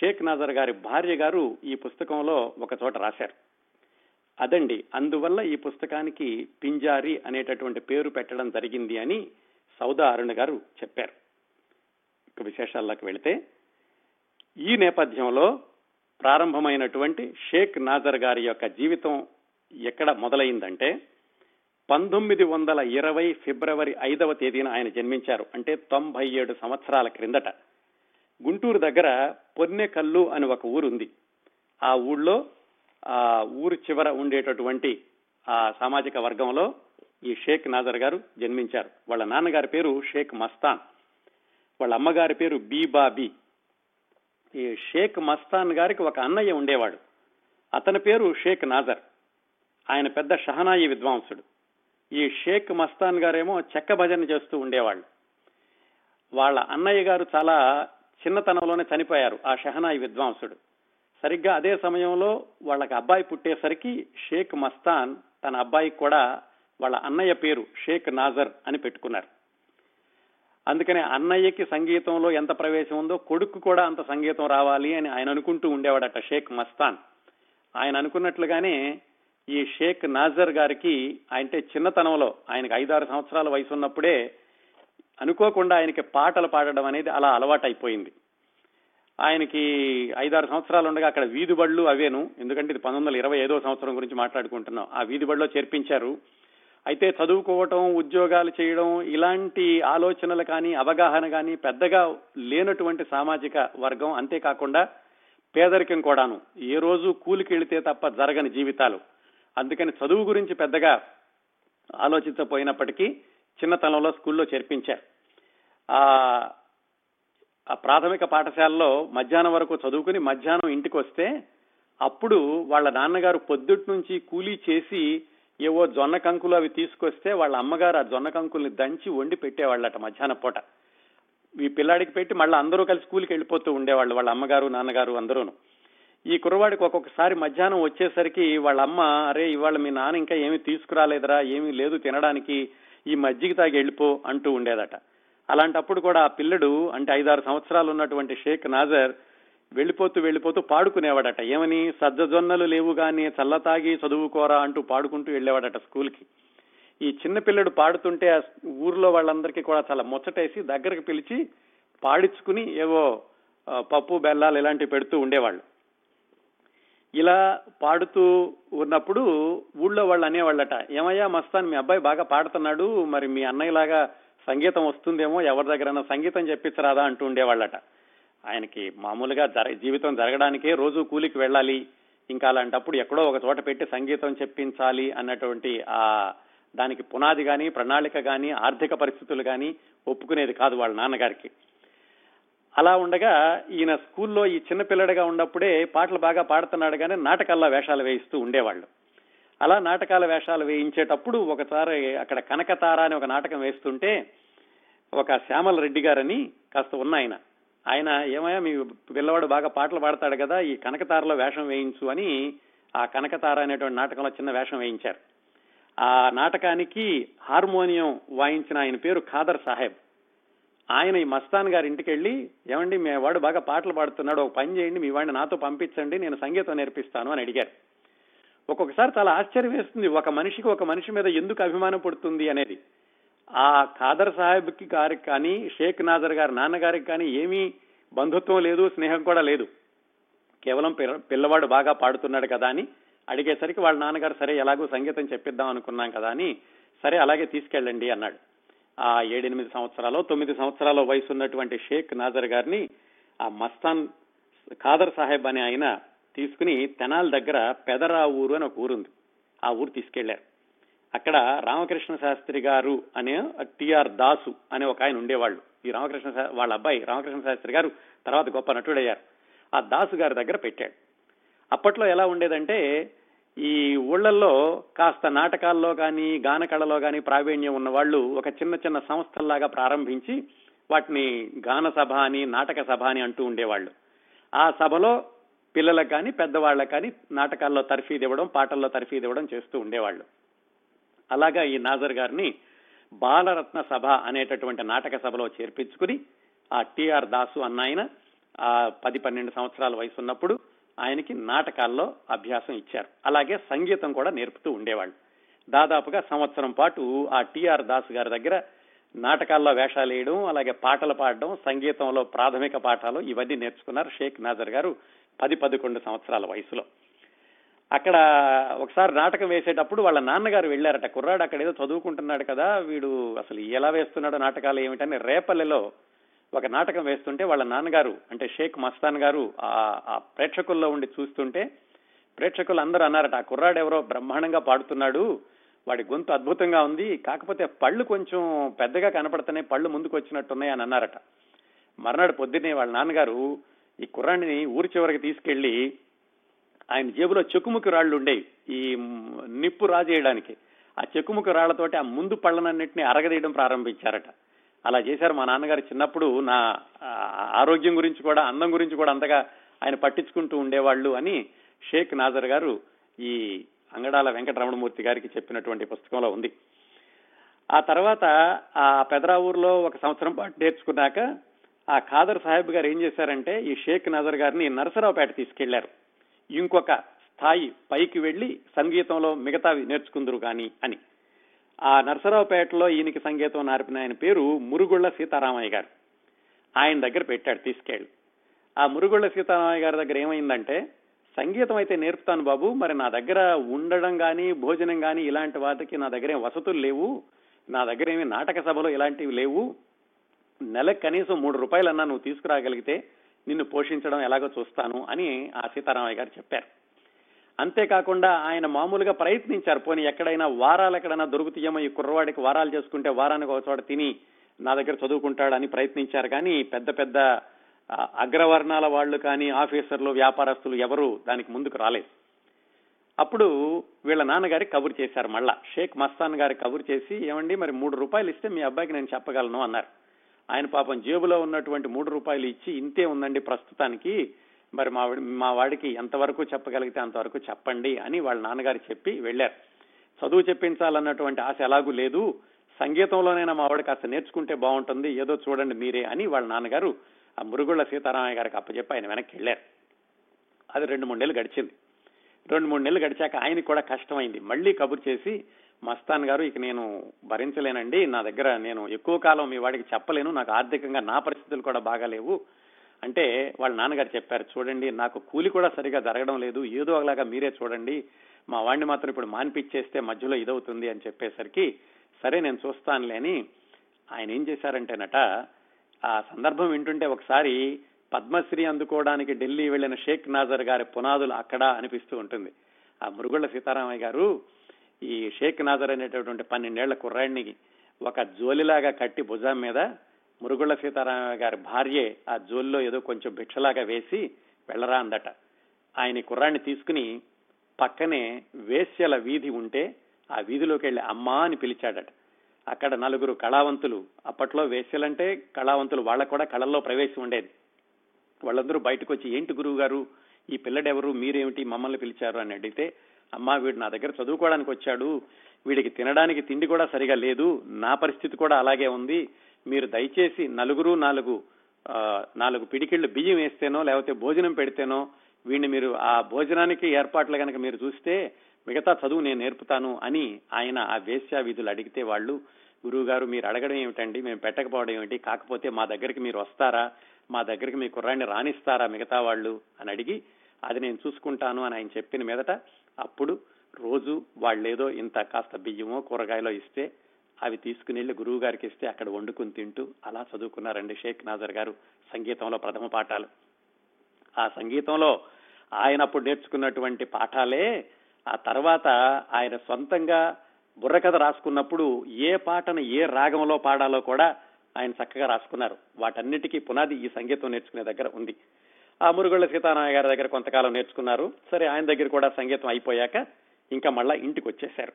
షేక్ నాజర్ గారి భార్య గారు ఈ పుస్తకంలో ఒక చోట రాశారు. అదండి అందువల్ల ఈ పుస్తకానికి పింజారి అనేటటువంటి పేరు పెట్టడం జరిగింది అని సౌదా అరుణ్ గారు చెప్పారు. ఇక విశేషాల్లోకి వెళితే ఈ నేపథ్యంలో ప్రారంభమైనటువంటి షేక్ నాజర్ గారి యొక్క జీవితం ఎక్కడ మొదలైందంటే పంతొమ్మిది వందల ఇరవై ఫిబ్రవరి ఐదవ తేదీన ఆయన జన్మించారు. అంటే తొంభై ఏడు సంవత్సరాల క్రిందట. గుంటూరు దగ్గర పొన్నెకల్లు అని ఒక ఊరుంది. ఆ ఊళ్ళో ఆ ఊరు చివర ఉండేటటువంటి ఆ సామాజిక వర్గంలో ఈ షేక్ నాజర్ గారు జన్మించారు. వాళ్ళ నాన్నగారి పేరు షేక్ మస్తాన్. వాళ్ళ అమ్మగారి పేరు బీబాబీ ఈ షేక్ మస్తాన్ గారికి ఒక అన్నయ్య ఉండేవాడు. అతని పేరు షేక్ నాజర్ ఆయన పెద్ద షహనాయి విద్వాంసుడు. ఈ షేక్ మస్తాన్ గారేమో చెక్క భజన చేస్తూ ఉండేవాళ్ళు. వాళ్ళ అన్నయ్య గారు చాలా చిన్నతనంలోనే చనిపోయారు ఆ షహనాయి విద్వాంసుడు. సరిగ్గా అదే సమయంలో వాళ్ళకి అబ్బాయి పుట్టేసరికి షేక్ మస్తాన్ తన అబ్బాయికి కూడా వాళ్ళ అన్నయ్య పేరు షేక్ నాజర్ అని పెట్టుకున్నారు. అందుకనే అన్నయ్యకి సంగీతంలో ఎంత ప్రవేశం ఉందో కొడుకు కూడా అంత సంగీతం రావాలి అని ఆయన అనుకుంటూ ఉండేవాడట షేక్ మస్తాన్. ఆయన అనుకున్నట్లుగానే ఈ షేక్ నాజర్ గారికి అంటే చిన్నతనంలో ఆయనకి ఐదారు సంవత్సరాల వయసు ఉన్నప్పుడే అనుకోకుండా ఆయనకి పాటలు పాడడం అనేది అలా అలవాటైపోయింది. ఆయనకి ఐదారు సంవత్సరాలు ఉండగా అక్కడ వీధి బళ్ళు అవేను. ఎందుకంటే ఇది పంతొమ్మిది వందల ఇరవై ఐదో సంవత్సరం గురించి మాట్లాడుకుంటున్నాం. ఆ వీధి బడిలో చేర్పించారు. అయితే చదువుకోవటం ఉద్యోగాలు చేయడం ఇలాంటి ఆలోచనలు కానీ అవగాహన కానీ పెద్దగా లేనటువంటి సామాజిక వర్గం అంతేకాకుండా పేదరికం కూడాను. ఏ రోజు కూలికి వెళితే తప్ప జరగని జీవితాలు. అందుకని చదువు గురించి పెద్దగా ఆలోచించపోయినప్పటికీ చిన్నతనంలో స్కూల్లో చేర్పించారు. ఆ ప్రాథమిక పాఠశాలలో మధ్యాహ్నం వరకు చదువుకుని మధ్యాహ్నం ఇంటికి వస్తే అప్పుడు వాళ్ళ నాన్నగారు పొద్దుట్ నుంచి కూలీ చేసి ఏవో జొన్న కంకులు అవి తీసుకొస్తే వాళ్ళ అమ్మగారు ఆ జొన్న కంకుల్ని దంచి వండి పెట్టేవాళ్ళట మధ్యాహ్నం పూట. ఈ పిల్లాడికి పెట్టి మళ్ళీ అందరూ కలిసి స్కూల్కి వెళ్ళిపోతూ ఉండేవాళ్ళు వాళ్ళ అమ్మగారు నాన్నగారు అందరూను. ఈ కుర్రవాడికి ఒక్కొక్కసారి మధ్యాహ్నం వచ్చేసరికి వాళ్ళ అమ్మ అరే ఇవాళ మీ నాన్న ఇంకా ఏమీ తీసుకురాలేదురా ఏమీ లేదు తినడానికి ఈ మజ్జిగ తాగి వెళ్ళిపో అంటూ ఉండేదట. అలాంటప్పుడు కూడా ఆ పిల్లడు అంటే ఐదారు సంవత్సరాలు ఉన్నటువంటి షేక్ నాజర్ వెళ్ళిపోతూ వెళ్ళిపోతూ పాడుకునేవాడట. ఏమని? సజ్జజొన్నలు లేవు గాని చల్లతాగి చదువుకోరా అంటూ పాడుకుంటూ వెళ్ళేవాడట స్కూల్కి. ఈ చిన్న పిల్లడు పాడుతుంటే ఆ ఊర్లో వాళ్ళందరికీ కూడా చాలా ముచ్చటేసి దగ్గరకు పిలిచి పాడించుకుని ఏవో పప్పు బెల్లాలు ఇలాంటివి పెడుతూ ఉండేవాళ్ళు. ఇలా పాడుతూ ఉన్నప్పుడు ఊళ్ళో వాళ్ళు అనేవాళ్ళట ఏమయ్యా మస్తాన్ మీ అబ్బాయి బాగా పాడుతున్నాడు మరి మీ అన్నయ్యలాగా సంగీతం వస్తుందేమో ఎవరి దగ్గరైనా సంగీతం చెప్పించరాదా? అంటూ ఉండేవాళ్ళట. ఆయనకి మామూలుగా జర జీవితం జరగడానికే రోజు కూలికి వెళ్ళాలి. ఇంకా అలాంటప్పుడు ఎక్కడో ఒక చోట పెట్టి సంగీతం చెప్పించాలి అన్నటువంటి ఆ దానికి పునాది కానీ ప్రణాళిక కానీ ఆర్థిక పరిస్థితులు కానీ ఒప్పుకునేది కాదు వాళ్ళ నాన్నగారికి. అలా ఉండగా ఈయన స్కూల్లో ఈ చిన్న పిల్లడిగా ఉన్నప్పుడే పాటలు బాగా పాడుతున్నాడు కానీ నాటకాల్లో వేషాలు వేయిస్తూ ఉండేవాళ్ళు. అలా నాటకాల వేషాలు వేయించేటప్పుడు ఒకసారి అక్కడ కనకతార అని ఒక నాటకం వేస్తుంటే ఒక శ్యామల రెడ్డి గారని కాస్త ఉన్న ఆయన. ఆయన ఏమయ్యా మీ పిల్లవాడు బాగా పాటలు పాడతాడు కదా ఈ కనకతారలో వేషం వేయించు అని ఆ కనకతార అనేటువంటి నాటకంలో చిన్న వేషం వేయించారు. ఆ నాటకానికి హార్మోనియం వాయించిన ఆయన పేరు ఖాదర్ సాహెబ్. ఆయన ఈ మస్తాన్ గారి ఇంటికి వెళ్ళి ఏమండి మీ వాడు బాగా పాటలు పాడుతున్నాడు ఒక పని చేయండి మీ వాడిని నాతో పంపించండి నేను సంగీతం నేర్పిస్తాను అని అడిగారు. ఒక్కొక్కసారి చాలా ఆశ్చర్యం వేస్తుంది ఒక మనిషికి ఒక మనిషి మీద ఎందుకు అభిమానం పడుతుంది అనేది. ఆ ఖాదర్ సాహెబ్కి గారికి కానీ షేక్ నాజర్ గారి నాన్నగారికి కానీ ఏమీ బంధుత్వం లేదు స్నేహం కూడా లేదు. కేవలం పిల్లవాడు బాగా పాడుతున్నాడు కదా అని అడిగేసరికి వాళ్ళ నాన్నగారు సరే ఎలాగో సంగీతం చెప్పిద్దాం అనుకున్నాం కదా అని సరే అలాగే తీసుకెళ్ళండి అన్నాడు. ఆ ఏడెనిమిది సంవత్సరాలు తొమ్మిది సంవత్సరాల వయసు ఉన్నటువంటి షేక్ నాజర్ గారిని ఆ మస్తాన్ ఖాదర్ సాహెబ్ అనే ఆయన తీసుకుని తెనాల దగ్గర పెదరా ఊరు అని ఒక ఊరుంది. ఆ ఊరు తీసుకెళ్ళారు అక్కడ రామకృష్ణ శాస్త్రి గారు అనే టిఆర్ దాసు అనే ఒక ఆయన ఉండేవాళ్ళు. ఈ రామకృష్ణ వాళ్ళ అబ్బాయి రామకృష్ణ శాస్త్రి గారు తర్వాత గొప్ప నటుడయ్యారు. ఆ దాసు గారి దగ్గర పెట్టాడు. అప్పట్లో ఎలా ఉండేదంటే ఈ ఊళ్ళల్లో కాస్త నాటకాల్లో కానీ గాన కళలో కానీ ప్రావీణ్యం ఉన్న వాళ్ళు ఒక చిన్న చిన్న సంస్థల్లాగా ప్రారంభించి వాటిని గాన సభ అని నాటక సభ అని అంటూ ఉండేవాళ్ళు. ఆ సభలో పిల్లలకు కానీ పెద్దవాళ్ళకి కానీ నాటకాల్లో తర్ఫీదు ఇవ్వడం పాటల్లో తర్ఫీదు ఇవ్వడం చేస్తూ ఉండేవాళ్ళు. అలాగా ఈ నాజర్ గారిని బాలరత్న సభ అనేటటువంటి నాటక సభలో చేర్పించుకుని ఆ టిఆర్ దాసు అన్న ఆయన ఆ పది పన్నెండు సంవత్సరాల వయసు ఉన్నప్పుడు ఆయనకి నాటకాల్లో అభ్యాసం ఇచ్చారు. అలాగే సంగీతం కూడా నేర్పుతూ ఉండేవాళ్ళు. దాదాపుగా సంవత్సరం పాటు ఆ టిఆర్ దాస్ గారి దగ్గర నాటకాల్లో వేషాలు వేయడం అలాగే పాటలు పాడడం సంగీతంలో ప్రాథమిక పాఠాలు ఇవన్నీ నేర్చుకున్నారు షేక్ నాజర్ గారు పది పదకొండు సంవత్సరాల వయసులో. అక్కడ ఒకసారి నాటకం వేసేటప్పుడు వాళ్ళ నాన్నగారు వెళ్ళారట కుర్రాడు అక్కడ ఏదో చదువుకుంటున్నాడు కదా వీడు అసలు ఎలా వేస్తున్నాడో నాటకాలు ఏమిటని రేపల్లెలో ఒక నాటకం వేస్తుంటే వాళ్ళ నాన్నగారు అంటే షేక్ మస్తాన్ గారు ఆ ప్రేక్షకుల్లో ఉండి చూస్తుంటే ప్రేక్షకులు అందరూ అన్నారట ఆ కుర్రాడు ఎవరో బ్రహ్మాండంగా పాడుతున్నాడు వాడి గొంతు అద్భుతంగా ఉంది కాకపోతే పళ్ళు కొంచెం పెద్దగా కనపడుతున్నాయి పళ్ళు ముందుకు వచ్చినట్టున్నాయి అని అన్నారట. మర్నాడు పొద్దున్నే వాళ్ళ నాన్నగారు ఈ కుర్రాడిని ఊరి చివరికి తీసుకెళ్ళి ఆయన జేబులో చెక్కుముకి రాళ్ళు ఉండేవి. ఈ నిప్పు రాజేయడానికి. ఆ చెక్కుముకి రాళ్ళతోటి ఆ ముందు పళ్ళనన్నింటినీ అరగదీయడం ప్రారంభించారట. అలా చేశారు మా నాన్నగారు చిన్నప్పుడు. నా ఆరోగ్యం గురించి కూడా అందం గురించి కూడా అంతగా ఆయన పట్టించుకుంటూ ఉండేవాళ్ళు అని షేక్ నాజర్ గారు ఈ అంగడాల వెంకటరమణమూర్తి గారికి చెప్పినటువంటి పుస్తకంలో ఉంది. ఆ తర్వాత ఆ పెదరావూరులో ఒక సంవత్సరం పాటు నేర్చుకున్నాక ఆ ఖాదర్ సాహెబ్ గారు ఏం చేశారంటే ఈ షేక్ నజర్ గారిని నరసరావుపేట తీసుకెళ్ళారు. ఇంకొక స్థాయి పైకి వెళ్ళి సంగీతంలో మిగతావి నేర్చుకుందరు కానీ అని. ఆ నరసరావుపేటలో ఈయనకి సంగీతం నార్పిన ఆయన పేరు మురుగుళ్ళ సీతారామయ్య గారు. ఆయన దగ్గర పెట్టాడు తీసుకెళ్ళి. ఆ మురుగుళ్ళ సీతారామయ్య గారి దగ్గర ఏమైందంటే సంగీతం అయితే నేర్పుతాను బాబు మరి నా దగ్గర ఉండడం కానీ భోజనం కానీ ఇలాంటి వాటికి నా దగ్గర ఏం వసతులు లేవు. నా దగ్గర ఏమి నాటక సభలు ఇలాంటివి లేవు. నెలకు కనీసం మూడు రూపాయలన్నా నువ్వు తీసుకురాగలిగితే నిన్ను పోషించడం ఎలాగో చూస్తాను అని ఆ సీతారామయ్య గారు చెప్పారు. అంతేకాకుండా ఆయన మామూలుగా ప్రయత్నించారు పోనీ ఎక్కడైనా వారాలు ఎక్కడైనా దొరుకుతాయేమో ఈ కుర్రవాడికి వారాలు చేసుకుంటే వారానికి ఒక చోట తిని నా దగ్గర చదువుకుంటాడని ప్రయత్నించారు. కానీ పెద్ద పెద్ద అగ్రవర్ణాల వాళ్ళు కానీ ఆఫీసర్లు వ్యాపారస్తులు ఎవరు దానికి ముందుకు రాలేదు. అప్పుడు వీళ్ళ నాన్నగారి కబురు చేశారు మళ్ళా. షేక్ మస్తాన్ గారి కబురు చేసి ఏమండి మరి మూడు రూపాయలు ఇస్తే మీ అబ్బాయికి నేను చెప్పగలను అన్నారు. ఆయన పాపం జేబులో ఉన్నటువంటి మూడు రూపాయలు ఇచ్చి ఇంతే ఉందండి ప్రస్తుతానికి. మరి మా మా వాడికి ఎంతవరకు చెప్పగలిగితే అంతవరకు చెప్పండి అని వాళ్ళ నాన్నగారు చెప్పి వెళ్ళారు. చదువు చెప్పించాలన్నటువంటి ఆశ ఎలాగూ లేదు. సంగీతంలోనైనా మా వాడు కాస్త నేర్చుకుంటే బాగుంటుంది. ఏదో చూడండి మీరే అని వాళ్ళ నాన్నగారు ఆ మురుగుళ్ళ సీతారామయ్య గారికి అప్పచెప్పి ఆయన వెనక్కి వెళ్ళారు. అది రెండు మూడేళ్ళు గడిచింది. రెండు మూడు నెలలు గడిచాక ఆయనకి కూడా కష్టమైంది. మళ్ళీ కబురు చేసి మస్తాన్ గారు ఇక నేను భరించలేనండి. నా దగ్గర నేను ఎక్కువ కాలం మీ వాడికి చెప్పలేను. నాకు ఆర్థికంగా నా పరిస్థితులు కూడా బాగాలేవు అంటే వాళ్ళ నాన్నగారు చెప్పారు చూడండి నాకు కూలి కూడా సరిగా జరగడం లేదు. ఏదో ఒకలాగా మీరే చూడండి. మా వాడిని మాత్రం ఇప్పుడు మాన్పిచ్చేస్తే మధ్యలో ఇదవుతుంది అని చెప్పేసరికి సరే నేను చూస్తానులే అని ఆయన ఏం చేశారంటేనట ఆ సందర్భం వింటుంటే ఒకసారి పద్మశ్రీ అందుకోవడానికి ఢిల్లీ వెళ్ళిన షేక్ నాజర్ గారి పునాదులు అక్కడ అనిపిస్తూ ఉంటుంది. ఆ మురుగుళ్ళ సీతారామయ్య గారు ఈ షేక్ నాజర్ అనేటటువంటి పన్నెండేళ్ళ కుర్రాడిని ఒక జోలిలాగా కట్టి భుజం మీద మురుగుళ్ళ సీతారామయ్య గారి భార్యే ఆ జోలిలో ఏదో కొంచెం భిక్షలాగా వేసి వెళ్ళరా అందట. ఆయన కుర్రాడిని తీసుకుని పక్కనే వేశ్యల వీధి ఉంటే ఆ వీధిలోకి వెళ్ళి అమ్మా అని పిలిచాడట. అక్కడ నలుగురు కళావంతులు అప్పట్లో వేశ్యలంటే కళావంతులు వాళ్ళకు కూడా కళల్లో ప్రవేశం ఉండేది. వాళ్ళందరూ బయటకు వచ్చి ఏంటి గురువు గారు ఈ పిల్లడెవరు? మీరేమిటి? మమ్మల్ని పిలిచారు? అని అడిగితే అమ్మా వీడు నా దగ్గర చదువుకోవడానికి వచ్చాడు. వీడికి తినడానికి తిండి కూడా సరిగా లేదు. నా పరిస్థితి కూడా అలాగే ఉంది. మీరు దయచేసి నలుగురు నాలుగు నాలుగు పిడికిళ్ళు బియ్యం వేస్తేనో లేకపోతే భోజనం పెడితేనో వీడిని మీరు ఆ భోజనానికి ఏర్పాట్లు కనుక మీరు చూస్తే మిగతా చదువు నేను నేర్పుతాను అని ఆయన ఆ వేశ్యా విధులు అడిగితే వాళ్ళు గురువు గారు మీరు అడగడం ఏమిటండి? మేము పెట్టకపోవడం ఏమిటి? కాకపోతే మా దగ్గరికి మీరు వస్తారా? మా దగ్గరికి మీ కుర్రాన్ని రాణిస్తారా మిగతా వాళ్ళు? అని అడిగి అది నేను చూసుకుంటాను అని ఆయన చెప్పిన మీదట అప్పుడు రోజు వాళ్ళేదో ఇంత కాస్త బియ్యమో కూరగాయలో ఇస్తే అవి తీసుకుని వెళ్ళి గురువు గారికి ఇస్తే అక్కడ వండుకుని తింటూ అలా చదువుకున్నారండి షేక్ నాజర్ గారు సంగీతంలో ప్రథమ పాఠాలు. ఆ సంగీతంలో ఆయన అప్పుడు నేర్చుకున్నటువంటి పాఠాలే ఆ తర్వాత ఆయన సొంతంగా బుర్రకథ రాసుకున్నప్పుడు ఏ పాటను ఏ రాగంలో పాడాలో కూడా ఆయన చక్కగా రాసుకున్నారు. వాటన్నిటికీ పునాది ఈ సంగీతం నేర్చుకునే దగ్గర ఉంది. ఆ మురుగుళ్ళ సీతారామయ్య గారి దగ్గర కొంతకాలం నేర్చుకున్నారు. సరే ఆయన దగ్గర కూడా సంగీతం అయిపోయాక ఇంకా మళ్ళా ఇంటికి వచ్చేశారు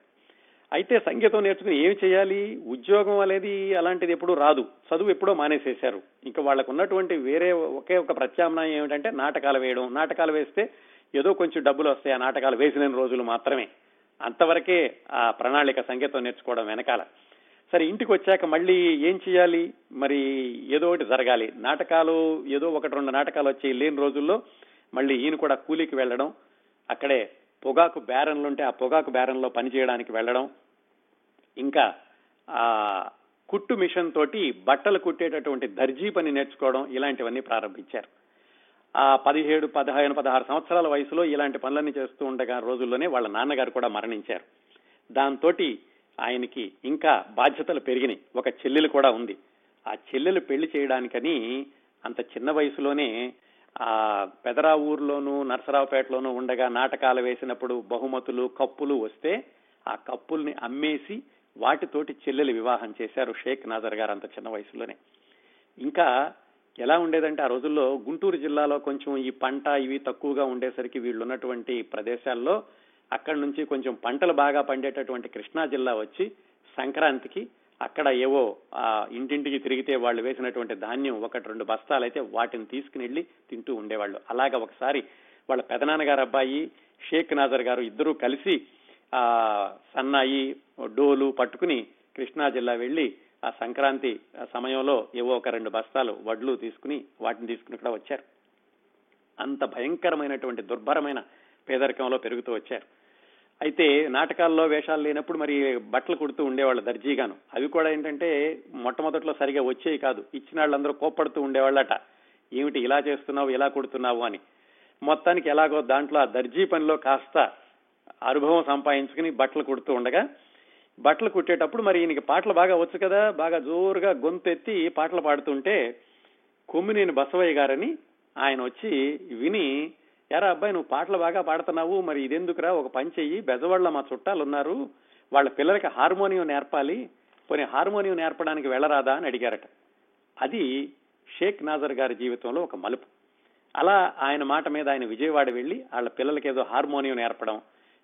అయితే సంగీతం నేర్చుకుని ఏమి చేయాలి? ఉద్యోగం అనేది అలాంటిది ఎప్పుడూ రాదు. చదువు ఎప్పుడో మానేసేశారు. ఇంకా వాళ్ళకు ఉన్నటువంటి వేరే ఒకే ఒక ప్రత్యామ్నాయం ఏమిటంటే నాటకాలు వేయడం. నాటకాలు వేస్తే ఏదో కొంచెం డబ్బులు వస్తాయి. ఆ నాటకాలు వేసిన రోజులు మాత్రమే. అంతవరకే ఆ ప్రణాళిక సంగీతం నేర్చుకోవడం వెనకాల. సరే ఇంటికి వచ్చాక మళ్ళీ ఏం చేయాలి? మరి ఏదో ఒకటి జరగాలి. నాటకాలు ఏదో ఒకటి రెండు నాటకాలు వచ్చి లేని రోజుల్లో మళ్ళీ ఈయన కూడా కూలీకి వెళ్ళడం అక్కడే పొగాకు బేరన్లుంటే ఆ పొగాకు బేరంలో పనిచేయడానికి వెళ్ళడం ఇంకా ఆ కుట్టు మిషన్ తోటి బట్టలు కుట్టేటటువంటి దర్జీ పని నేర్చుకోవడం ఇలాంటివన్నీ ప్రారంభించారు. ఆ పదిహేడు పదహారు పదహారు సంవత్సరాల వయసులో ఇలాంటి పనులన్నీ చేస్తూ ఉండగా రోజుల్లోనే వాళ్ళ నాన్నగారు కూడా మరణించారు. దాంతో ఆయనకి ఇంకా బాధ్యతలు పెరిగినాయి. ఒక చెల్లెలు కూడా ఉంది. ఆ చెల్లెలు పెళ్ళి చేయడానికని అంత చిన్న వయసులోనే ఆ పెదరా ఊర్లోనూ నరసరావుపేటలోనూ ఉండగా నాటకాలు వేసినప్పుడు బహుమతులు కప్పులు వస్తే ఆ కప్పుల్ని అమ్మేసి వాటితోటి చెల్లెలు వివాహం చేశారు షేక్ నాజర్ గారు అంత చిన్న వయసులోనే. ఇంకా ఎలా ఉండేదంటే ఆ రోజుల్లో గుంటూరు జిల్లాలో కొంచెం ఈ పంట ఇవి తక్కువగా ఉండేసరికి వీళ్ళు ఉన్నటువంటి ప్రదేశాల్లో అక్కడి నుంచి కొంచెం పంటలు బాగా పండేటటువంటి కృష్ణా జిల్లా వచ్చి సంక్రాంతికి అక్కడ ఏవో ఆ ఇంటింటికి తిరిగితే వాళ్ళు వేసినటువంటి ధాన్యం ఒకటి రెండు బస్తాలు అయితే వాటిని తీసుకుని వెళ్ళి తింటూ ఉండేవాళ్ళు. అలాగా ఒకసారి వాళ్ళ పెదనాన్నగారు అబ్బాయి షేక్ నాజర్ గారు ఇద్దరూ కలిసి ఆ సన్నాయి డోలు పట్టుకుని కృష్ణా జిల్లా వెళ్ళి ఆ సంక్రాంతి సమయంలో ఏవో ఒక రెండు బస్తాలు వడ్లు తీసుకుని వాటిని తీసుకుని కూడా వచ్చారు. అంత భయంకరమైనటువంటి దుర్భరమైన పేదరికంలో పెరుగుతూ వచ్చారు. అయితే నాటకాల్లో వేషాలు లేనప్పుడు మరి బట్టలు కుడుతూ ఉండేవాళ్ళు దర్జీగాను. అవి కూడా ఏంటంటే మొట్టమొదట్లో సరిగా వచ్చేవి కాదు. ఇచ్చిన వాళ్ళందరూ కోప్పడుతూ ఉండేవాళ్ళట. ఏమిటి ఇలా చేస్తున్నావు ఇలా కుడుతున్నావు అని. మొత్తానికి ఎలాగో దాంట్లో ఆ దర్జీ పనిలో కాస్త అనుభవం సంపాదించుకుని బట్టలు కుడుతూ ఉండగా బట్టలు కుట్టేటప్పుడు మరి ఈయనకి పాటలు బాగా వచ్చు కదా బాగా జోరుగా గొంతెత్తి పాటలు పాడుతుంటే కొమ్మినేని బసవయ్య గారని ఆయన వచ్చి విని ఎరా అబ్బాయి నువ్వు పాటలు బాగా పాడుతున్నావు మరి ఇదెందుకురా? ఒక పని చెయ్యి బెజవాళ్ళ మా చుట్టాలు ఉన్నారు వాళ్ళ పిల్లలకి హార్మోనియం నేర్పాలి పోనీ హార్మోనియం నేర్పడానికి వెళ్ళరాదా? అని అడిగారట. అది షేక్ నాజర్ గారి జీవితంలో ఒక మలుపు. అలా ఆయన మాట మీద ఆయన విజయవాడ వెళ్ళి వాళ్ళ పిల్లలకి ఏదో హార్మోనియం నేర్పడం.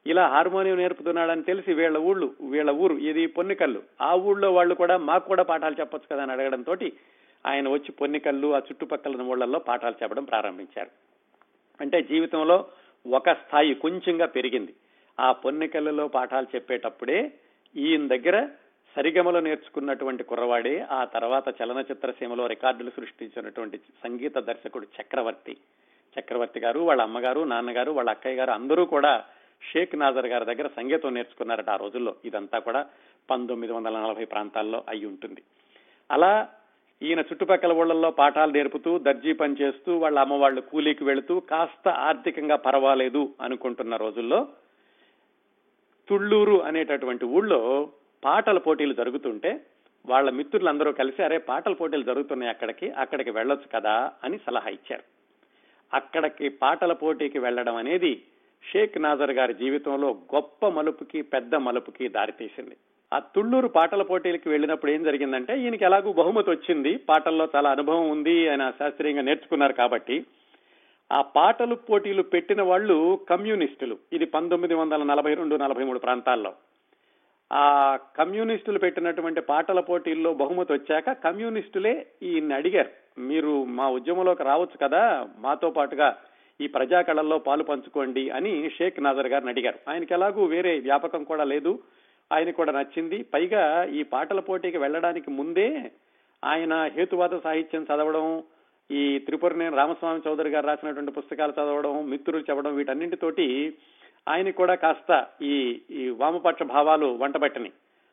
ఇలా హార్మోనియం నేర్పుతున్నాడని తెలిసి వీళ్ళ ఊళ్ళు వీళ్ళ ఊరు ఇది పొన్నికల్లు. ఆ ఊళ్ళో వాళ్ళు కూడా మాకు కూడా పాఠాలు చెప్పొచ్చు కదా అని అడగడంతో ఆయన వచ్చి పొన్నికల్లు ఆ చుట్టుపక్కల ఊళ్ళల్లో పాఠాలు చెప్పడం ప్రారంభించారు. అంటే జీవితంలో ఒక స్థాయి కొంచెంగా పెరిగింది. ఆ పొన్నికల్లలో పాఠాలు చెప్పేటప్పుడే ఈయన దగ్గర సరిగమలో నేర్చుకున్నటువంటి కుర్రవాడే ఆ తర్వాత చలనచిత్ర సీమలో రికార్డులు సృష్టించినటువంటి సంగీత దర్శకుడు చక్రవర్తి. చక్రవర్తి గారు వాళ్ళ అమ్మగారు నాన్నగారు వాళ్ళ అక్కయ్య గారు అందరూ కూడా షేక్ నాజర్ గారి దగ్గర సంగీతం నేర్చుకున్నారట ఆ రోజుల్లో. ఇదంతా కూడా పంతొమ్మిది వందల నలభై ప్రాంతాల్లో అయి ఉంటుంది అలా ఈయన చుట్టుపక్కల ఊళ్ళల్లో పాఠాలు నేర్పుతూ దర్జీ పని చేస్తూ వాళ్ళ అమ్మ వాళ్ళు కూలీకి వెళుతూ కాస్త ఆర్థికంగా పర్వాలేదు అనుకుంటున్న రోజుల్లో తుళ్ళూరు అనేటటువంటి ఊళ్ళో పాటల పోటీలు జరుగుతుంటే వాళ్ళ మిత్రులందరూ కలిసి అరే పాటల పోటీలు జరుగుతున్నాయి అక్కడికి అక్కడికి వెళ్ళొచ్చు కదా అని సలహా ఇచ్చారు. అక్కడికి పాటల పోటీకి వెళ్ళడం అనేది షేక్ నాజర్ గారి జీవితంలో గొప్ప మలుపుకి పెద్ద మలుపుకి దారితీసింది. ఆ తుళ్ళూరు పాటల పోటీలకి వెళ్ళినప్పుడు ఏం జరిగిందంటే ఈయనకి ఎలాగూ బహుమతి వచ్చింది. పాటల్లో చాలా అనుభవం ఉంది ఆయన శాస్త్రీయంగా నేర్చుకున్నారు కాబట్టి. ఆ పాటలు పోటీలు పెట్టిన వాళ్ళు కమ్యూనిస్టులు. ఇది పంతొమ్మిది వందల నలభై రెండు నలభై మూడు ప్రాంతాల్లో. ఆ కమ్యూనిస్టులు పెట్టినటువంటి పాటల పోటీల్లో బహుమతి వచ్చాక కమ్యూనిస్టులే ఈయన్ని అడిగారు. మీరు మా ఉద్యమంలోకి రావచ్చు కదా మాతో పాటుగా ఈ ప్రజా కళల్లో పాలు పంచుకోండి అని షేక్ నాజర్ గారిని అడిగారు. ఆయనకి ఎలాగూ వేరే వ్యాపకం కూడా లేదు. ఆయన కూడా నచ్చింది. పైగా ఈ పాటల పోటీకి వెళ్ళడానికి ముందే ఆయన హేతువాద సాహిత్యం చదవడం ఈ త్రిపురనేని రామస్వామి చౌదరి గారు రాసినటువంటి పుస్తకాలు చదవడం మిత్రులు చెప్పడం వీటన్నింటితోటి ఆయన కూడా కాస్త ఈ ఈ వామపక్ష భావాలు వంటబట్టని.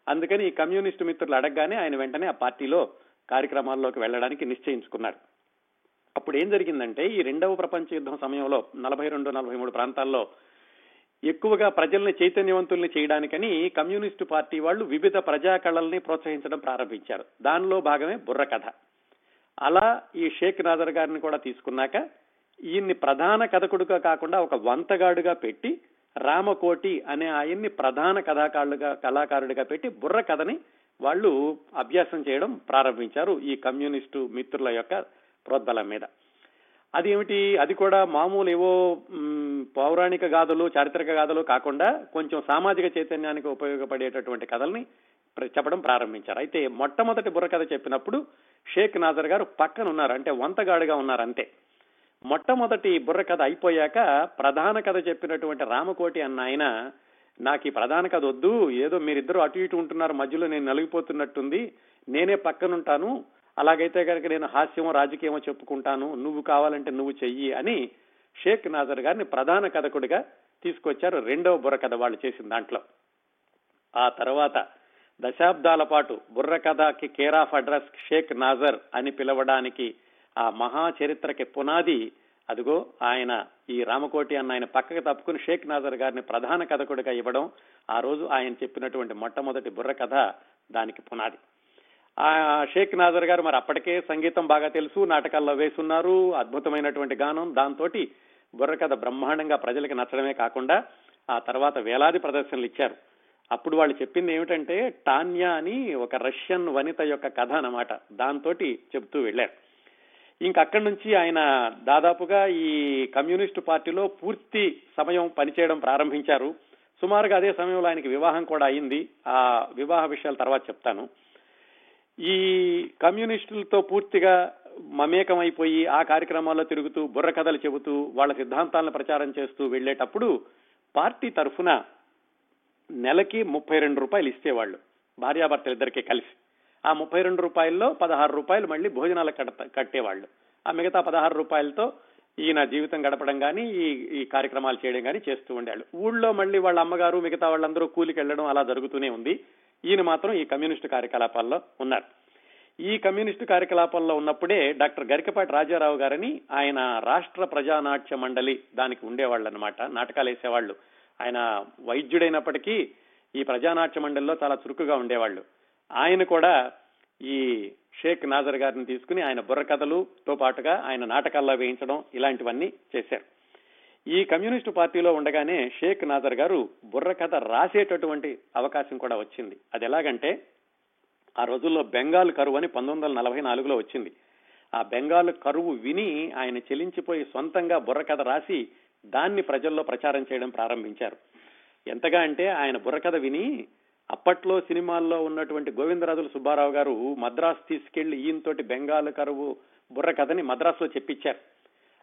అందుకని ఈ కమ్యూనిస్టు మిత్రులు అడగగానే ఆయన వెంటనే ఆ పార్టీలో కార్యక్రమాల్లోకి వెళ్ళడానికి నిశ్చయించుకున్నారు. అప్పుడు ఏం జరిగిందంటే ఈ రెండవ ప్రపంచ యుద్ధం సమయంలో నలభై రెండు నలభై మూడు ప్రాంతాల్లో ఎక్కువగా ప్రజల్ని చైతన్యవంతుల్ని చేయడానికని కమ్యూనిస్టు పార్టీ వాళ్ళు వివిధ ప్రజా కళల్ని ప్రోత్సహించడం ప్రారంభించారు. దానిలో భాగమే బుర్ర కథ. అలా ఈ షేక్ నాజర్ గారిని కూడా తీసుకున్నాక ఈయన్ని ప్రధాన కథకుడుగా కాకుండా ఒక వంతగాడుగా పెట్టి రామకోటి అనే ఆయన్ని ప్రధాన కథాకారుడుగా కళాకారుడిగా పెట్టి బుర్ర కథని వాళ్ళు అభ్యాసం చేయడం ప్రారంభించారు ఈ కమ్యూనిస్టు మిత్రుల యొక్క ప్రోద్బలం మీద. అదేమిటి? అది కూడా మామూలు ఏవో పౌరాణిక గాథలు చారిత్రక గాథలు కాకుండా కొంచెం సామాజిక చైతన్యానికి ఉపయోగపడేటటువంటి కథల్ని ప్ర- చెప్పడం ప్రారంభించారు. అయితే మొట్టమొదటి బుర్రకథ చెప్పినప్పుడు షేక్ నాజర్ గారు పక్కన ఉన్నారు అంటే వంతగాడుగా ఉన్నారు అంతే. మొట్టమొదటి బుర్రకథ అయిపోయాక ప్రధాన కథ చెప్పినటువంటి రామకోటి అన్న ఆయన నాకు ఈ ప్రధాన కథ వద్దు ఏదో మీరిద్దరు అటు ఇటు ఉంటున్నారు మధ్యలో నేను నలిగిపోతున్నట్టుంది నేనే పక్కనుంటాను అలాగైతే కనుక నేను హాస్యమో రాజకీయమో చెప్పుకుంటాను నువ్వు కావాలంటే నువ్వు చెయ్యి అని షేక్ నాజర్ గారిని ప్రధాన కథకుడిగా తీసుకొచ్చారు. రెండవ బుర్రకథ వాళ్ళు చేసిన దాంట్లో. ఆ తర్వాత దశాబ్దాల పాటు బుర్రకథకి care of address Shaik Nazar అని పిలవడానికి ఆ మహా చరిత్రకి పునాది అదిగో ఆయన ఈ రామకోటి అన్న ఆయన పక్కకు తప్పుకుని షేక్ నాజర్ గారిని ప్రధాన కథకుడిగా ఇవ్వడం ఆ రోజు ఆయన చెప్పినటువంటి మొట్టమొదటి బుర్ర కథ దానికి పునాది. షేక్ నాజర్ గారు మరి అప్పటికే సంగీతం బాగా తెలుసు నాటకాల్లో వేసున్నారు అద్భుతమైనటువంటి గానం. దాంతో బుర్రకథ బ్రహ్మాండంగా ప్రజలకు నచ్చడమే కాకుండా ఆ తర్వాత వేలాది ప్రదర్శనలు ఇచ్చారు. అప్పుడు వాళ్ళు చెప్పింది ఏమిటంటే టాన్యా అని ఒక రష్యన్ వనిత యొక్క కథ అన్నమాట. దాంతో చెప్తూ వెళ్ళారు. ఇంక అక్కడి నుంచి ఆయన దాదాపుగా ఈ కమ్యూనిస్టు పార్టీలో పూర్తి సమయం పనిచేయడం ప్రారంభించారు. సుమారుగా అదే సమయంలో ఆయనకి వివాహం కూడా అయింది. ఆ వివాహ విషయాల తర్వాత చెప్తాను. ఈ కమ్యూనిస్టులతో పూర్తిగా మమేకమైపోయి ఆ కార్యక్రమాల్లో తిరుగుతూ బుర్ర కథలు చెబుతూ వాళ్ళ సిద్ధాంతాలను ప్రచారం చేస్తూ వెళ్ళేటప్పుడు పార్టీ తరఫున నెలకి ముప్పై రెండు రూపాయలు ఇచ్చేవాళ్ళు భార్యాభర్తలిద్దరికీ కలిసి. ఆ ముప్పై రెండు రూపాయల్లో పదహారు రూపాయలు మళ్ళీ భోజనాలు కడత కట్టేవాళ్ళు. ఆ మిగతా పదహారు రూపాయలతో ఈయన జీవితం గడపడం కానీ ఈ ఈ కార్యక్రమాలు చేయడం కానీ చేస్తూ ఉండేవాళ్ళు. ఊళ్ళో మళ్ళీ వాళ్ళ అమ్మగారు మిగతా వాళ్ళందరూ కూలికి వెళ్ళడం అలా జరుగుతూనే ఉంది. ఈయన మాత్రం ఈ కమ్యూనిస్టు కార్యకలాపాల్లో ఉన్నారు. ఈ కమ్యూనిస్టు కార్యకలాపాల్లో ఉన్నప్పుడే డాక్టర్ గరికపాటి రాజారావు గారని ఆయన రాష్ట్ర ప్రజానాట్య మండలి దానికి ఉండేవాళ్ళు అనమాట నాటకాలు వేసేవాళ్ళు ఆయన వైద్యుడైనప్పటికీ ఈ ప్రజానాట్య మండలిలో చాలా చురుకుగా ఉండేవాళ్ళు. ఆయన కూడా ఈ షేక్ నాజర్ గారిని తీసుకుని ఆయన బుర్రకథలుతో పాటుగా ఆయన నాటకాల్లో వేయించడం ఇలాంటివన్నీ చేశారు. ఈ కమ్యూనిస్టు పార్టీలో ఉండగానే షేక్ నాజర్ గారు బుర్రకథ రాసేటటువంటి అవకాశం కూడా వచ్చింది. అది ఎలాగంటే ఆ రోజుల్లో బెంగాల్ కరువు అని పంతొమ్మిది వందల నలభై నాలుగులో వచ్చింది. ఆ బెంగాల్ కరువు విని ఆయన చెలించిపోయి సొంతంగా బుర్రకథ రాసి దాన్ని ప్రజల్లో ప్రచారం చేయడం ప్రారంభించారు. ఎంతగా అంటే ఆయన బుర్రకథ విని అప్పట్లో సినిమాల్లో ఉన్నటువంటి గోవిందరాజుల సుబ్బారావు గారు మద్రాసు తీసుకెళ్ళి ఈయనతోటి బెంగాల్ కరువు బుర్రకథని మద్రాసులో చెప్పించారు.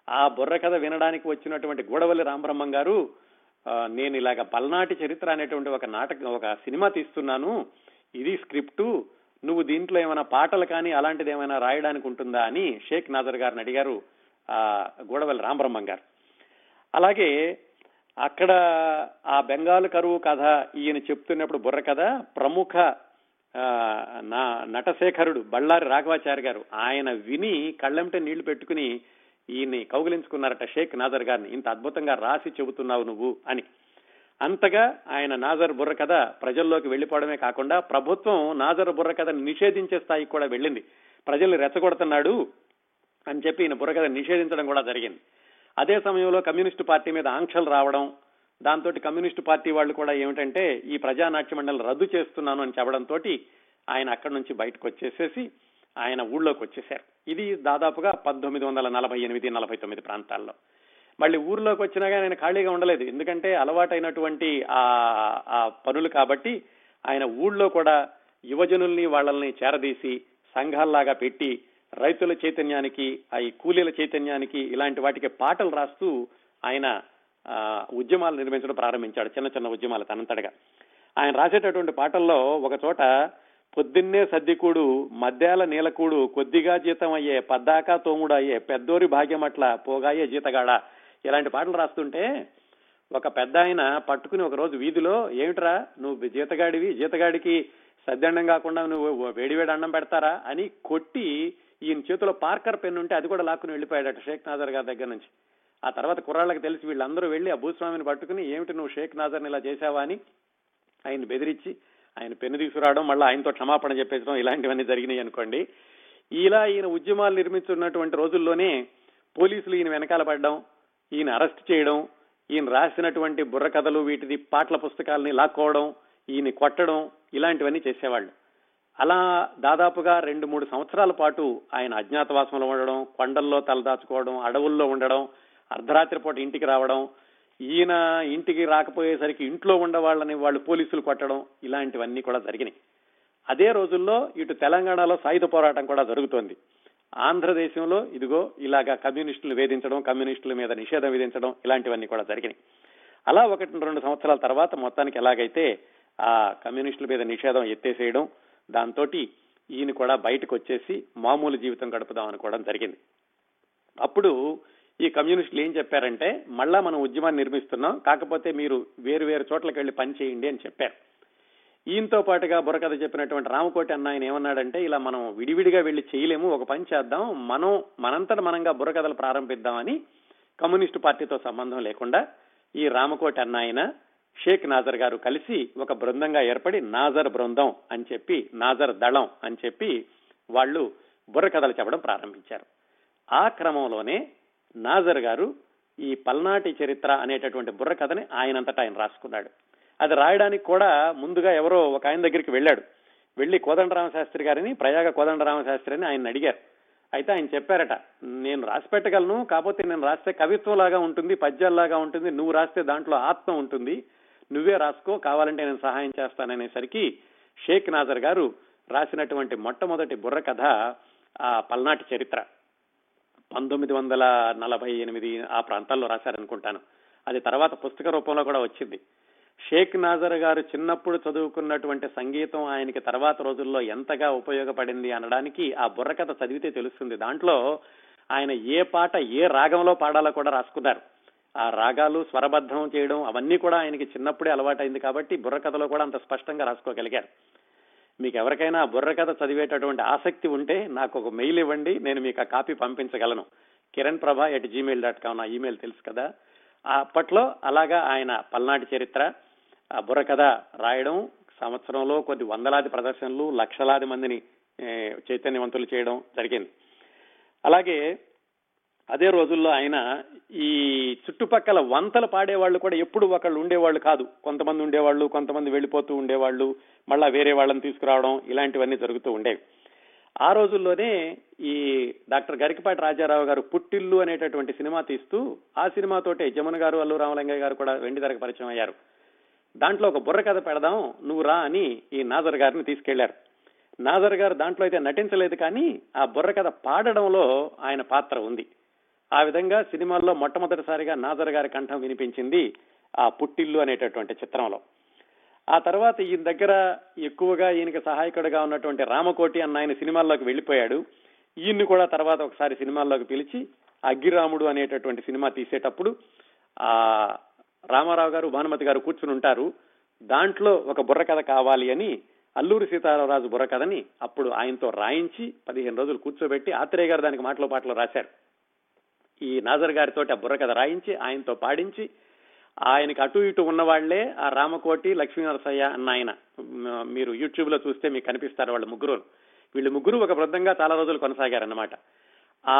ఆ బుర్రకథ వినడానికి వచ్చినటువంటి గూడవల్లి రామబ్రహ్మం గారు నేను ఇలాగ పల్నాటి చరిత్ర అనేటువంటి ఒక నాటక ఒక సినిమా తీస్తున్నాను. ఇది స్క్రిప్టు. నువ్వు దీంట్లో ఏమైనా పాటలు కానీ అలాంటిది ఏమైనా రాయడానికి ఉంటుందా అని షేక్ నాజర్ గారిని అడిగారు ఆ గూడవల్లి రామబ్రహ్మం గారు. అలాగే అక్కడ ఆ బెంగాల్ కరువు కథ ఈయన చెప్తున్నప్పుడు బుర్ర కథ ప్రముఖ నా నటశేఖరుడు బళ్ళారి రాఘవాచారి గారు. ఆయన విని కళ్ళెంటే నీళ్ళు పెట్టుకుని ఈయన్ని కౌగిలించుకున్నారట షేక్ నాజర్ గారిని. ఇంత అద్భుతంగా రాసి చెబుతున్నావు నువ్వు అని. అంతగా ఆయన నాజర్ బుర్ర కథ ప్రజల్లోకి వెళ్ళిపోవడమే కాకుండా ప్రభుత్వం నాజర్ బుర్ర కథను నిషేధించే స్థాయికి కూడా వెళ్ళింది. ప్రజల్ని రెచ్చగొడుతున్నాడు అని చెప్పి ఈయన బుర్రకథ నిషేధించడం కూడా జరిగింది. అదే సమయంలో కమ్యూనిస్టు పార్టీ మీద ఆంక్షలు రావడం దాంతో కమ్యూనిస్టు పార్టీ వాళ్ళు కూడా ఏమిటంటే ఈ ప్రజానాట్య మండలి రద్దు చేస్తున్నాను అని చెప్పడంతో ఆయన అక్కడి నుంచి బయటకు వచ్చేసేసి ఆయన ఊళ్ళోకి వచ్చేశారు. ఇది దాదాపుగా పంతొమ్మిది వందల నలభై ఎనిమిది నలభై తొమ్మిది ప్రాంతాల్లో. మళ్ళీ ఊర్లోకి వచ్చినాగా ఆయన ఖాళీగా ఉండలేదు. ఎందుకంటే అలవాటైనటువంటి ఆ ఆ పనులు కాబట్టి ఆయన ఊళ్ళో కూడా యువజనుల్ని వాళ్ళని చేరదీసి సంఘాల్లాగా పెట్టి రైతుల చైతన్యానికి ఆ ఈ కూలీల చైతన్యానికి ఇలాంటి వాటికి పాటలు రాస్తూ ఆయన ఉద్యమాలు నిర్మించడం ప్రారంభించాడు. చిన్న చిన్న ఉద్యమాలు తనంతటగా. ఆయన రాసేటటువంటి పాటల్లో ఒక చోట పొద్దున్నే సద్దికూడు మధ్యాల నీలకూడు కొద్దిగా జీతం అయ్యే పద్దాకా తోముడు అయ్యే పెద్దోరి భాగ్యమట్ల పోగాయే జీతగాడ. ఇలాంటి పాటలు రాస్తుంటే ఒక పెద్ద ఆయన పట్టుకుని ఒక రోజు వీధిలో ఏమిట్రా నువ్వు జీతగాడివి జీతగాడికి సద్దన్నం కాకుండా నువ్వు వేడివేడి అన్నం పెడతారా? అని కొట్టి ఈయన చేతిలో పార్కర్ పెన్ ఉంటే అది కూడా లాక్కుని వెళ్ళిపోయాడట షేక్ నాజర్ గారి దగ్గర నుంచి. ఆ తర్వాత కుర్రాళ్ళకి తెలిసి వీళ్ళందరూ వెళ్ళి ఆ భూస్వామిని పట్టుకుని ఏమిటి నువ్వు షేక్ నాజర్ని ఇలా చేశావా? అని ఆయన బెదిరించి ఆయన పెన్ను తీసుకురావడం మళ్ళీ ఆయనతో క్షమాపణ చెప్పేసడం ఇలాంటివన్నీ జరిగినాయి అనుకోండి. ఇలా ఈయన ఉద్యమాలు నిర్మిస్తున్నటువంటి రోజుల్లోనే పోలీసులు ఈయన వెనకాల పడడం ఈయన అరెస్ట్ చేయడం ఈయన రాసినటువంటి బుర్రకథలు వీటిది పాటల పుస్తకాలని లాక్కోవడం ఈయన కొట్టడం ఇలాంటివన్నీ చేసేవాళ్ళు. అలా దాదాపుగా రెండు మూడు సంవత్సరాల పాటు ఆయన అజ్ఞాతవాసంలో ఉండడం కొండల్లో తలదాచుకోవడం అడవుల్లో ఉండడం అర్ధరాత్రి పూట ఇంటికి రావడం ఈయన ఇంటికి రాకపోయేసరికి ఇంట్లో ఉండవాళ్ళని వాళ్ళు పోలీసులు కొట్టడం ఇలాంటివన్నీ కూడా జరిగినాయి. అదే రోజుల్లో ఇటు తెలంగాణలో సాయుధ పోరాటం కూడా జరుగుతోంది. ఆంధ్రదేశంలో ఇదిగో ఇలాగా కమ్యూనిస్టులు వేధించడం కమ్యూనిస్టుల మీద నిషేధం విధించడం ఇలాంటివన్నీ కూడా జరిగినాయి. అలా ఒకటి రెండు సంవత్సరాల తర్వాత మొత్తానికి ఎలాగైతే ఆ కమ్యూనిస్టుల మీద నిషేధం ఎత్తేసేయడం దాంతో ఈయన కూడా బయటకు వచ్చేసి మామూలు జీవితం గడుపుదాం అనుకోవడం జరిగింది. అప్పుడు ఈ కమ్యూనిస్టులు ఏం చెప్పారంటే మళ్ళా మనం ఉద్యమాన్ని నిర్మిస్తున్నాం కాకపోతే మీరు వేరు వేరు చోట్లకి వెళ్ళి పని చేయండి అని చెప్పారు. ఈయనతో పాటుగా బుర్రకథ చెప్పినటువంటి రామకోటి అన్న ఆయన ఏమన్నాడంటే ఇలా మనం విడివిడిగా వెళ్ళి చేయలేము ఒక పని చేద్దాం మనం మనంతట మనంగా బుర్రకథలు ప్రారంభిద్దామని కమ్యూనిస్టు పార్టీతో సంబంధం లేకుండా ఈ రామకోటి అన్న ఆయన షేక్ నాజర్ గారు కలిసి ఒక బృందంగా ఏర్పడి నాజర్ బృందం అని చెప్పి నాజర్ దళం అని చెప్పి వాళ్ళు బుర్రకథలు చెప్పడం ప్రారంభించారు. ఆ క్రమంలోనే నాజర్ గారు ఈ పల్నాటి చరిత్ర అనేటటువంటి బుర్రకథని ఆయనంతటా ఆయన రాసుకున్నాడు. అది రాయడానికి కూడా ముందుగా ఎవరో ఒక ఆయన దగ్గరికి వెళ్ళాడు. వెళ్ళి కోదండరామ శాస్త్రి గారిని ప్రయాగ కోదండరామశాస్త్రి అని ఆయన అడిగారు. అయితే ఆయన చెప్పారట నేను రాసి పెట్టగలను కాకపోతే నేను రాస్తే కవిత్వంలాగా ఉంటుంది పద్యాల్లాగా ఉంటుంది నువ్వు రాస్తే దాంట్లో ఆత్మ ఉంటుంది నువ్వే రాసుకో కావాలంటే నేను సహాయం చేస్తాననేసరికి షేక్ నాజర్ గారు రాసినటువంటి మొట్టమొదటి బుర్ర కథ ఆ పల్నాటి చరిత్ర. పంతొమ్మిది వందల నలభై ఎనిమిది ఆ ప్రాంతాల్లో రాశారనుకుంటాను. అది తర్వాత పుస్తక రూపంలో కూడా వచ్చింది. షేక్ నాజర్ గారు చిన్నప్పుడు చదువుకున్నటువంటి సంగీతం ఆయనకి తర్వాత రోజుల్లో ఎంతగా ఉపయోగపడింది అనడానికి ఆ బుర్రకథ చదివితే తెలుస్తుంది. దాంట్లో ఆయన ఏ పాట ఏ రాగంలో పాడాలో కూడా రాసుకున్నారు. ఆ రాగాలు స్వరబద్ధం చేయడం అవన్నీ కూడా ఆయనకి చిన్నప్పుడే అలవాటైంది కాబట్టి బుర్రకథలో కూడా అంత స్పష్టంగా రాసుకోగలిగారు. మీకు ఎవరికైనా బుర్రకథ చదివేటటువంటి ఆసక్తి ఉంటే నాకు ఒక మెయిల్ ఇవ్వండి నేను మీకు ఆ కాపీ పంపించగలను. Kiran Prabha at Gmail dot com నా ఈమెయిల్ తెలుసు కదా. అప్పట్లో అలాగా ఆయన పల్నాటి చరిత్ర ఆ బుర్రకథ రాయడం సంవత్సరంలో కొద్ది వందలాది ప్రదర్శనలు లక్షలాది మందిని చైతన్యవంతులు చేయడం జరిగింది. అలాగే అదే రోజుల్లో ఆయన ఈ చుట్టుపక్కల వంతలు పాడేవాళ్ళు కూడా ఎప్పుడు ఒకళ్ళు ఉండేవాళ్ళు కాదు. కొంతమంది ఉండేవాళ్ళు కొంతమంది వెళ్ళిపోతూ ఉండేవాళ్ళు మళ్ళా వేరే వాళ్ళని తీసుకురావడం ఇలాంటివన్నీ జరుగుతూ ఉండేవి. ఆ రోజుల్లోనే ఈ డాక్టర్ గరికపాటి రాజారావు గారు పుట్టిల్లు అనేటటువంటి సినిమా తీస్తూ ఆ సినిమాతోటే జమున గారు అల్లు రామలింగయ్య గారు కూడా వెండి తెరకు పరిచయం అయ్యారు. దాంట్లో ఒక బుర్ర కథ పెడదాం నువ్వు రా అని ఈ నాజర్ గారిని తీసుకెళ్ళారు. నాజర్ గారు దాంట్లో అయితే నటించలేదు కానీ ఆ బుర్ర కథ పాడడంలో ఆయన పాత్ర ఉంది. ఆ విధంగా సినిమాల్లో మొట్టమొదటిసారిగా నాజర్ గారి కంఠం వినిపించింది ఆ పుట్టిల్లు అనేటటువంటి చిత్రంలో. ఆ తర్వాత ఈయన దగ్గర ఎక్కువగా ఈయనకి సహాయకుడిగా ఉన్నటువంటి రామకోటి అన్న ఆయన సినిమాల్లోకి వెళ్ళిపోయాడు. ఈయన్ని కూడా తర్వాత ఒకసారి సినిమాల్లోకి పిలిచి అగ్గిరాముడు అనేటటువంటి సినిమా తీసేటప్పుడు ఆ రామారావు గారు భానుమతి గారు కూర్చుని ఉంటారు. దాంట్లో ఒక బుర్రకథ కావాలి అని అల్లూరి సీతారామరాజు బుర్రకథని అప్పుడు ఆయనతో రాయించి పదిహేను రోజులు కూర్చోబెట్టి ఆత్రేయ గారు దానికి మాటలో పాటలు రాశారు. ఈ నాజర్ గారితో ఆ బుర్రకథ రాయించి ఆయనతో పాడించి ఆయనకి అటు ఇటు ఉన్నవాళ్ళే ఆ రామకోటి లక్ష్మీనరసయ్య అన్న ఆయన. మీరు యూట్యూబ్లో చూస్తే మీకు కనిపిస్తారు వాళ్ళ ముగ్గురు. వీళ్ళు ముగ్గురు ఒక బృందంగా చాలా రోజులు కొనసాగారన్నమాట. ఆ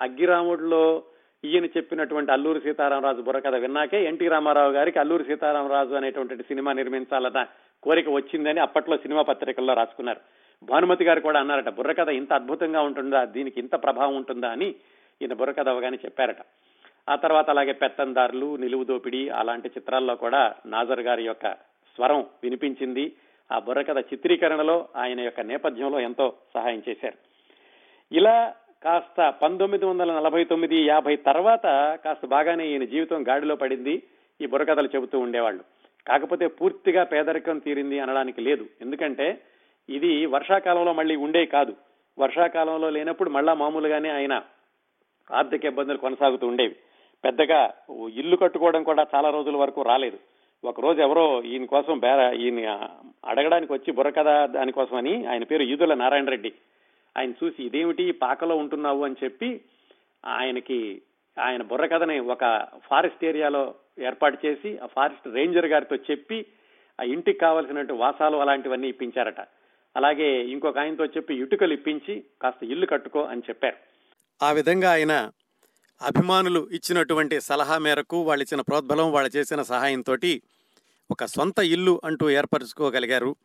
అగ్గిరాముడిలో ఈయన చెప్పినటువంటి అల్లూరి సీతారామరాజు బుర్రకథ విన్నాకే ఎన్టీ రామారావు గారికి అల్లూరి సీతారామరాజు అనేటువంటి సినిమా నిర్మించాలన్న కోరిక వచ్చిందని అప్పట్లో సినిమా పత్రికల్లో రాసుకున్నారు. భానుమతి గారు కూడా అన్నారట బుర్రకథ ఇంత అద్భుతంగా ఉంటుందా? దీనికి ఇంత ప్రభావం ఉంటుందా? అని. ఈయన బుర్రకథ అవగానే చెప్పారట. ఆ తర్వాత అలాగే పెత్తందారులు నిలువు దోపిడి అలాంటి చిత్రాల్లో కూడా నాజర్ గారి యొక్క స్వరం వినిపించింది. ఆ బుర్రకథ చిత్రీకరణలో ఆయన యొక్క నేపథ్యంలో ఎంతో సహాయం చేశారు. ఇలా కాస్త పంతొమ్మిది వందల నలభై తొమ్మిది యాభై తర్వాత కాస్త బాగానే ఈయన జీవితం గాడిలో పడింది. ఈ బుర్రకథలు చెబుతూ ఉండేవాళ్ళు. కాకపోతే పూర్తిగా పేదరికం తీరింది అనడానికి లేదు. ఎందుకంటే ఇది వర్షాకాలంలో మళ్ళీ ఉండే కాదు. వర్షాకాలంలో లేనప్పుడు మళ్ళా మామూలుగానే ఆయన ఆర్థిక ఇబ్బందులు కొనసాగుతూ ఉండేవి. పెద్దగా ఇల్లు కట్టుకోవడం కూడా చాలా రోజుల వరకు రాలేదు. ఒక రోజు ఎవరో ఈయన కోసం బేర ఈయన అడగడానికి వచ్చి బుర్రకథ దానికోసమని ఆయన పేరు ఈదుల నారాయణ రెడ్డి. ఆయన చూసి ఇదేమిటి? పాకలో ఉంటున్నావు? అని చెప్పి ఆయనకి ఆయన బుర్రకథని ఒక ఫారెస్ట్ ఏరియాలో ఏర్పాటు చేసి ఆ ఫారెస్ట్ రేంజర్ గారితో చెప్పి ఆ ఇంటికి కావలసినట్టు వాసాలు అలాంటివన్నీ ఇప్పించారట. అలాగే ఇంకొక ఆయనతో చెప్పి ఇటుకలు ఇప్పించి కాస్త ఇల్లు కట్టుకో అని చెప్పారు. ఆ విధంగా ఆయన అభిమానులు ఇచ్చినటువంటి సలహా మేరకు వాళ్ళు ఇచ్చిన ప్రోద్బలం వాళ్ళు చేసిన సహాయంతో ఒక సొంత ఇల్లు అంటూ ఏర్పరచుకోగలిగారు.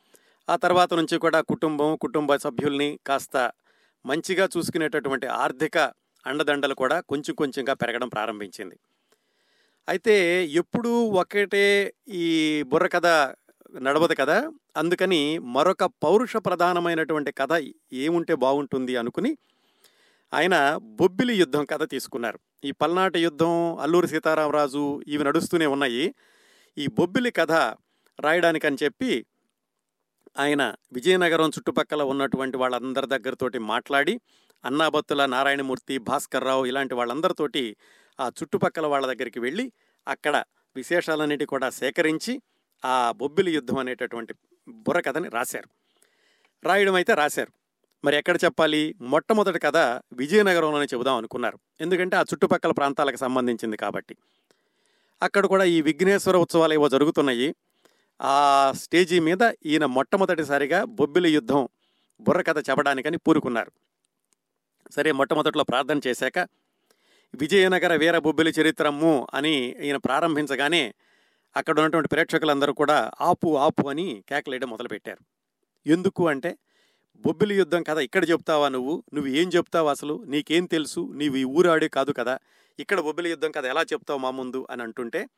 ఆ తర్వాత నుంచి కూడా కుటుంబం కుటుంబ సభ్యుల్ని కాస్త మంచిగా చూసుకునేటటువంటి ఆర్థిక అండదండలు కూడా కొంచెం కొంచెంగా పెరగడం ప్రారంభించింది. అయితే ఎప్పుడూ ఒకటే ఈ బుర్రకథ నడవదు కదా? అందుకని మరొక పౌరుష ప్రధానమైనటువంటి కథ ఏముంటే బాగుంటుంది అనుకుని ఆయన బొబ్బిలి యుద్ధం కథ తీసుకున్నారు. ఈ పల్నాటి యుద్ధం అల్లూరి సీతారామరాజు ఇవి నడుస్తూనే ఉన్నాయి. ఈ బొబ్బిలి కథ రాయడానికని చెప్పి ఆయన విజయనగరం చుట్టుపక్కల ఉన్నటువంటి వాళ్ళందరి దగ్గరతోటి మాట్లాడి అన్నాబత్తుల నారాయణమూర్తి భాస్కర్రావు ఇలాంటి వాళ్ళందరితోటి ఆ చుట్టుపక్కల వాళ్ళ దగ్గరికి వెళ్ళి అక్కడ విశేషాలన్నిటి కూడా సేకరించి ఆ బొబ్బిలి యుద్ధం అనేటటువంటి బుర్రకథని రాశారు. రాయడం అయితే రాశారు. మరి ఎక్కడ చెప్పాలి? మొట్టమొదటి కథ విజయనగరంలోనే చెబుదాం అనుకున్నారు. ఎందుకంటే ఆ చుట్టుపక్కల ప్రాంతాలకు సంబంధించింది కాబట్టి. అక్కడ కూడా ఈ విఘ్నేశ్వర ఉత్సవాలు ఏవో జరుగుతున్నాయి. ఆ స్టేజీ మీద ఈయన మొట్టమొదటిసారిగా బొబ్బిలి యుద్ధం బుర్రకథ చెప్పడానికని పూరుకున్నారు. సరే మొట్టమొదట్లో ప్రార్థన చేశాక విజయనగర వీర బొబ్బిలి చరిత్రము అని ఈయన ప్రారంభించగానే అక్కడ ఉన్నటువంటి ప్రేక్షకులందరూ కూడా ఆపు ఆపు అని కేకలేయడం మొదలుపెట్టారు. ఎందుకు అంటే బొబ్బిలి యుద్ధం కథ ఇక్కడ చెప్తావా నువ్వు? నువ్వు ఏం చెప్తావు అసలు? నీకేం తెలుసు? నీవు ఈ ఊరాడే కాదు కదా. ఇక్కడ బొబ్బిలి యుద్ధం కథ ఎలా చెప్తావు మా ముందు అని అంటుంటే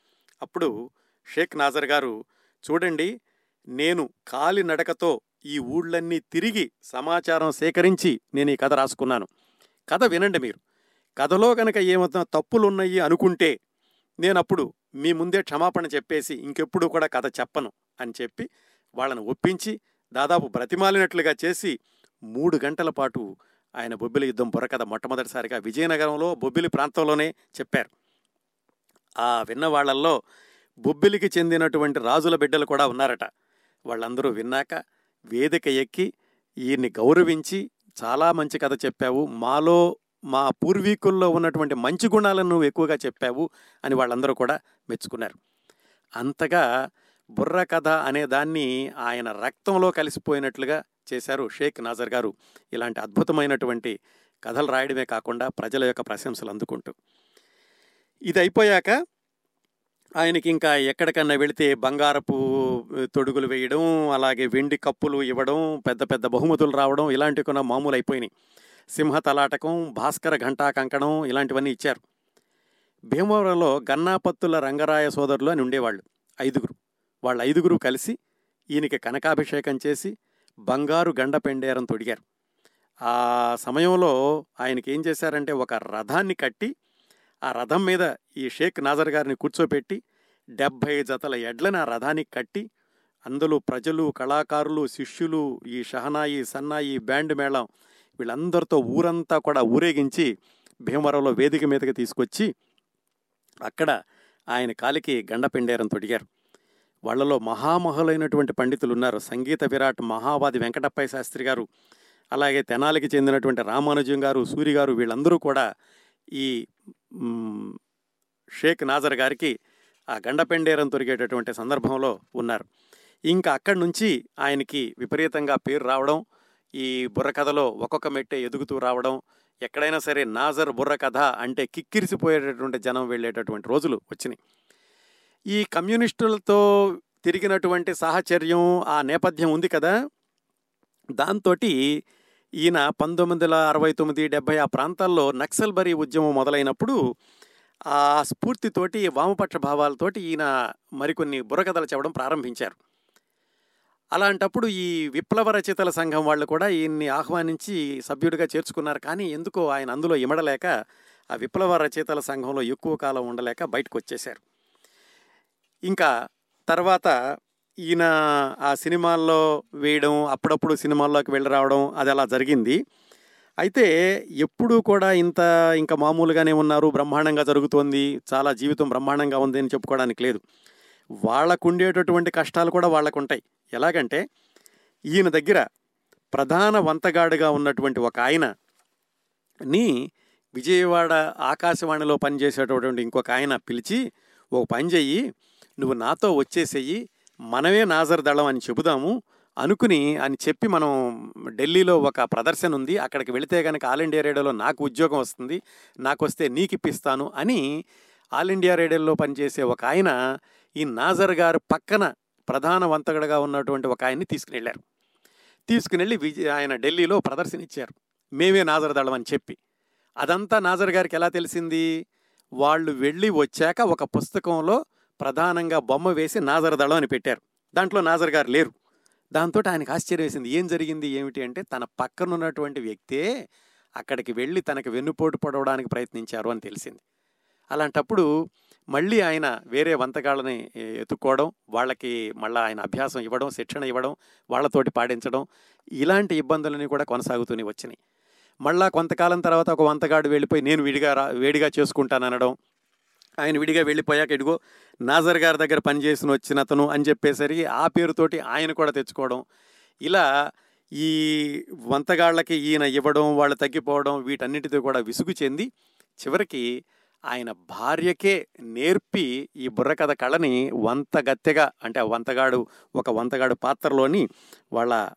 అప్పుడు షేక్ నాజర్ గారు చూడండి నేను కాలినడకతో ఈ ఊళ్ళన్నీ తిరిగి సమాచారం సేకరించి నేను ఈ కథ రాసుకున్నాను. కథ వినండి మీరు. కథలో కనుక ఏమవుతున్నా తప్పులున్నాయి అనుకుంటే నేను అప్పుడు మీ ముందే క్షమాపణ చెప్పేసి ఇంకెప్పుడు కూడా కథ చెప్పను అని చెప్పి వాళ్ళని ఒప్పించి దాదాపు బ్రతిమాలినట్లుగా చేసి మూడు గంటల పాటు ఆయన బొబ్బిలి యుద్ధం బుర్రకథ మొట్టమొదటిసారిగా విజయనగరంలో బొబ్బిలి ప్రాంతంలోనే చెప్పారు. ఆ విన్న వాళ్ళల్లో బొబ్బిలికి చెందినటువంటి రాజుల బిడ్డలు కూడా ఉన్నారట. వాళ్ళందరూ విన్నాక వేదిక ఎక్కి ఈయన్ని గౌరవించి చాలా మంచి కథ చెప్పావు. మాలో మా పూర్వీకుల్లో ఉన్నటువంటి మంచి గుణాలను నువ్వు ఎక్కువగా చెప్పావు అని వాళ్ళందరూ కూడా మెచ్చుకున్నారు. అంతగా బుర్ర కథ అనే దాన్ని ఆయన రక్తంలో కలిసిపోయినట్లుగా చేశారు షేక్ నాజర్ గారు. ఇలాంటి అద్భుతమైనటువంటి కథలు రాయడమే కాకుండా ప్రజల యొక్క ప్రశంసలు అందుకుంటూ. ఇది అయిపోయాక ఆయనకి ఇంకా ఎక్కడికన్నా వెళితే బంగారపు తొడుగులు వేయడం అలాగే వెండి కప్పులు ఇవ్వడం పెద్ద పెద్ద బహుమతులు రావడం ఇలాంటివి కూడా మామూలు అయిపోయినాయి సింహ తలాటకం భాస్కర ఘంటా కంకణం ఇలాంటివన్నీ ఇచ్చారు. భీమవరంలో గన్నాపత్తుల రంగరాయ సోదరులు అని ఉండేవాళ్ళు ఐదుగురు. వాళ్ళ ఐదుగురు కలిసి ఈయనకి కనకాభిషేకం చేసి బంగారు గండ పెండేరం తొడిగారు. ఆ సమయంలో ఆయనకి ఏం చేశారంటే ఒక రథాన్ని కట్టి ఆ రథం మీద ఈ షేక్ నాజర్ గారిని కూర్చోపెట్టి డెబ్భై జతల ఎడ్లని ఆ రథానికి కట్టి అందులో ప్రజలు కళాకారులు శిష్యులు ఈ షహనాయి సన్నాయి బ్యాండ్ మేళం వీళ్ళందరితో ఊరంతా కూడా ఊరేగించి భీమవరంలో వేదిక మీదకి తీసుకొచ్చి అక్కడ ఆయన కాలికి గండపెండేరం తొడిగారు. వాళ్ళలో మహామహులైనటువంటి పండితులు ఉన్నారు సంగీత విరాట్ మహావాది వెంకటప్పయ్య శాస్త్రి గారు అలాగే తెనాలికి చెందినటువంటి రామానుజం గారు సూరి గారు వీళ్ళందరూ కూడా ఈ షేక్ నాజర్ గారికి ఆ గండపెండేరం తొరిగేటటువంటి సందర్భంలో ఉన్నారు. ఇంకా అక్కడి నుంచి ఆయనకి విపరీతంగా పేరు రావడం ఈ బుర్రకథలో ఒక్కొక్క మెట్టే ఎదుగుతూ రావడం ఎక్కడైనా సరే నాజర్ బుర్రకథ అంటే కిక్కిరిసిపోయేటటువంటి జనం వెళ్ళేటటువంటి రోజులు వచ్చినాయి. ఈ కమ్యూనిస్టులతో తిరిగినటువంటి సాహచర్యం ఆ నేపథ్యం ఉంది కదా. దాంతో ఈయన పంతొమ్మిది వందల అరవై తొమ్మిది డెబ్భై ఆ ప్రాంతాల్లో నక్సల్ బరీ ఉద్యమం మొదలైనప్పుడు ఆ స్ఫూర్తితోటి వామపక్ష భావాలతోటి ఈయన మరికొన్ని బుర్రకథలు చెప్పడం ప్రారంభించారు. అలాంటప్పుడు ఈ విప్లవ రచయితల సంఘం వాళ్ళు కూడా ఈయన్ని ఆహ్వానించి సభ్యుడిగా చేర్చుకున్నారు. కానీ ఎందుకో ఆయన అందులో ఇమడలేక ఆ విప్లవ రచయితల సంఘంలో ఎక్కువ కాలం ఉండలేక బయటకు వచ్చేశారు ఇంకా తర్వాత ఈయన ఆ సినిమాల్లో వేయడం అప్పుడప్పుడు సినిమాల్లోకి వెళ్ళి రావడం అది అలా జరిగింది. అయితే ఎప్పుడూ కూడా ఇంత ఇంకా మామూలుగానే ఉన్నారు బ్రహ్మాండంగా జరుగుతోంది చాలా జీవితం బ్రహ్మాండంగా ఉంది అని చెప్పుకోవడానికి లేదు. వాళ్ళకు ఉండేటటువంటి కష్టాలు కూడా వాళ్ళకు ఉంటాయి. ఎలాగంటే ఈయన దగ్గర ప్రధాన వంతగాడుగా ఉన్నటువంటి ఒక ఆయన ని విజయవాడ ఆకాశవాణిలో పనిచేసేటటువంటి ఇంకొక ఆయన పిలిచి ఓ పని చెయ్యి నువ్వు నాతో వచ్చేసేయి మనమే నాజర్ దళం అని చెబుదాము అనుకుని అని చెప్పి మనం ఢిల్లీలో ఒక ప్రదర్శన ఉంది. అక్కడికి వెళితే కనుక ఆల్ ఇండియా రేడియోలో నాకు ఉద్యోగం వస్తుంది నాకు వస్తే నీకు ఇప్పిస్తాను అని ఆల్ ఇండియా రేడియోలో పనిచేసే ఒక ఆయన ఈ నాజర్ గారు పక్కన ప్రధాన వంతగడగా ఉన్నటువంటి ఒక ఆయన్ని తీసుకుని వెళ్ళారు. తీసుకుని వెళ్ళి విజయ ఆయన ఢిల్లీలో ప్రదర్శన ఇచ్చారు. మేమే నాజర్ దళం అని చెప్పి. అదంతా నాజర్ గారికి ఎలా తెలిసింది? వాళ్ళు వెళ్ళి వచ్చాక ఒక పుస్తకంలో ప్రధానంగా బొమ్మ వేసి నాజర్ దళం అని పెట్టారు. దాంట్లో నాజర్ గారు లేరు. దాంతో ఆయనకు ఆశ్చర్యం వేసింది. ఏం జరిగింది? ఏమిటి? అంటే తన పక్కన ఉన్నటువంటి వ్యక్తే అక్కడికి వెళ్ళి తనకు వెన్నుపోటు పడవడానికి ప్రయత్నించారు అని తెలిసింది. అలాంటప్పుడు మళ్ళీ ఆయన వేరే వంతగాళ్ళని ఎత్తుక్కోవడం వాళ్ళకి మళ్ళీ ఆయన అభ్యాసం ఇవ్వడం శిక్షణ ఇవ్వడం వాళ్ళతోటి పాడించడం ఇలాంటి ఇబ్బందులని కూడా కొనసాగుతూనే వచ్చినాయి. మళ్ళా కొంతకాలం తర్వాత ఒక వంతగాడు వెళ్ళిపోయి నేను విడిగా రా వేడిగా చేసుకుంటాననడం ఆయన విడిగా వెళ్ళిపోయాక ఇదిగో నాజర్ గారి దగ్గర పనిచేసిన వచ్చిన అతను అని చెప్పేసరికి ఆ పేరుతోటి ఆయన కూడా తెచ్చుకోవడం. ఇలా ఈ వంతగాళ్ళకి ఈయన ఇవ్వడం వాళ్ళు తగ్గిపోవడం వీటన్నిటితో కూడా విసుగు చెంది చివరికి ఆయన భార్యకే నేర్పి ఈ బుర్రకథ కళని వంతగత్తెగా అంటే ఆ వంతగాడు ఒక వంతగాడు పాత్రలోని వాళ్ళ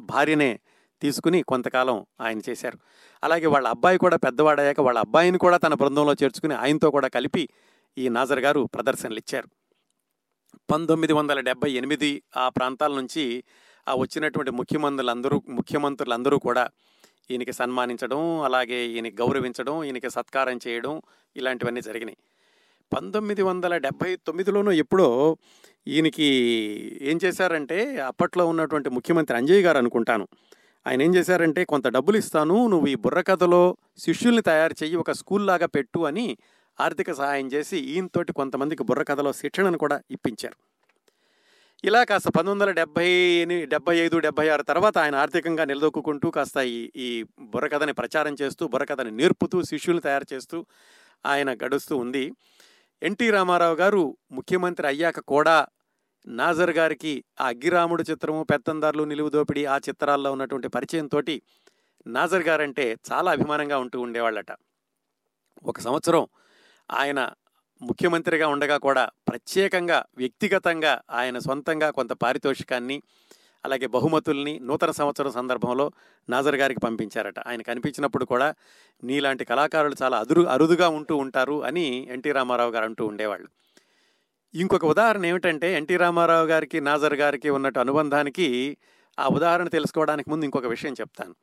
భార్యనే తీసుకుని కొంతకాలం ఆయన చేశారు. అలాగే వాళ్ళ అబ్బాయి కూడా పెద్దవాడయ్యాక వాళ్ళ అబ్బాయిని కూడా తన బృందంలో చేర్చుకుని ఆయనతో కూడా కలిపి ఈ నాజర్ గారు ప్రదర్శనలు ఇచ్చారు పంతొమ్మిది వందల డెబ్బై ఎనిమిది ఆ ప్రాంతాల నుంచి ఆ వచ్చినటువంటి ముఖ్యమంత్రులందరూ ముఖ్యమంత్రులందరూ కూడా ఈయనకి సన్మానించడం అలాగే ఈయనకి గౌరవించడం ఈయనకి సత్కారం చేయడం ఇలాంటివన్నీ జరిగినాయి. పంతొమ్మిది వందల డెబ్భై తొమ్మిదిలోనూ ఎప్పుడో ఈయనకి ఏం చేశారంటే అప్పట్లో ఉన్నటువంటి ముఖ్యమంత్రి అంజయ్ గారు అనుకుంటాను ఆయన ఏం చేశారంటే కొంత డబ్బులు ఇస్తాను నువ్వు ఈ బుర్రకథలో శిష్యుల్ని తయారు చెయ్యి ఒక స్కూల్ లాగా పెట్టు అని ఆర్థిక సహాయం చేసి ఈయనతోటి కొంతమందికి బుర్రకథలో శిక్షణను కూడా ఇప్పించారు. ఇలా కాస్త పంతొమ్మిది వందల డెబ్బై డెబ్బై ఐదు డెబ్బై ఆరు తర్వాత ఆయన ఆర్థికంగా నిలదొక్కుంటూ కాస్త ఈ ఈ బుర్రకథని ప్రచారం చేస్తూ బుర్రకథని నేర్పుతూ శిష్యుల్ని తయారు చేస్తూ ఆయన గడుస్తూ ఉంది. ఎన్టీ రామారావు గారు ముఖ్యమంత్రి అయ్యాక కూడా నాజర్ గారికి ఆ అగ్గిరాముడు చిత్రము పెత్తందారులు నిలువు దోపిడి ఆ చిత్రాల్లో ఉన్నటువంటి పరిచయంతో నాజర్ గారంటే చాలా అభిమానంగా ఉంటూ ఉండేవాళ్ళట. ఒక సంవత్సరం ఆయన ముఖ్యమంత్రిగా ఉండగా కూడా ప్రత్యేకంగా వ్యక్తిగతంగా ఆయన సొంతంగా కొంత పారితోషికాన్ని అలాగే బహుమతుల్ని నూతన సంవత్సరం సందర్భంలో నాజర్ గారికి పంపించారట. ఆయన కనిపించినప్పుడు కూడా నీలాంటి కళాకారులు చాలా అదురు అరుదుగా ఉంటూ ఉంటారు అని ఎన్టీ రామారావు గారు అంటూ ఉండేవాళ్ళు. ఇంకొక ఉదాహరణ ఏమిటంటే ఎన్టీ రామారావు గారికి నాజర్ గారికి ఉన్నట్టు అనుబంధానికి ఆ ఉదాహరణ తెలుసుకోవడానికి ముందు ఇంకొక విషయం చెప్తాను.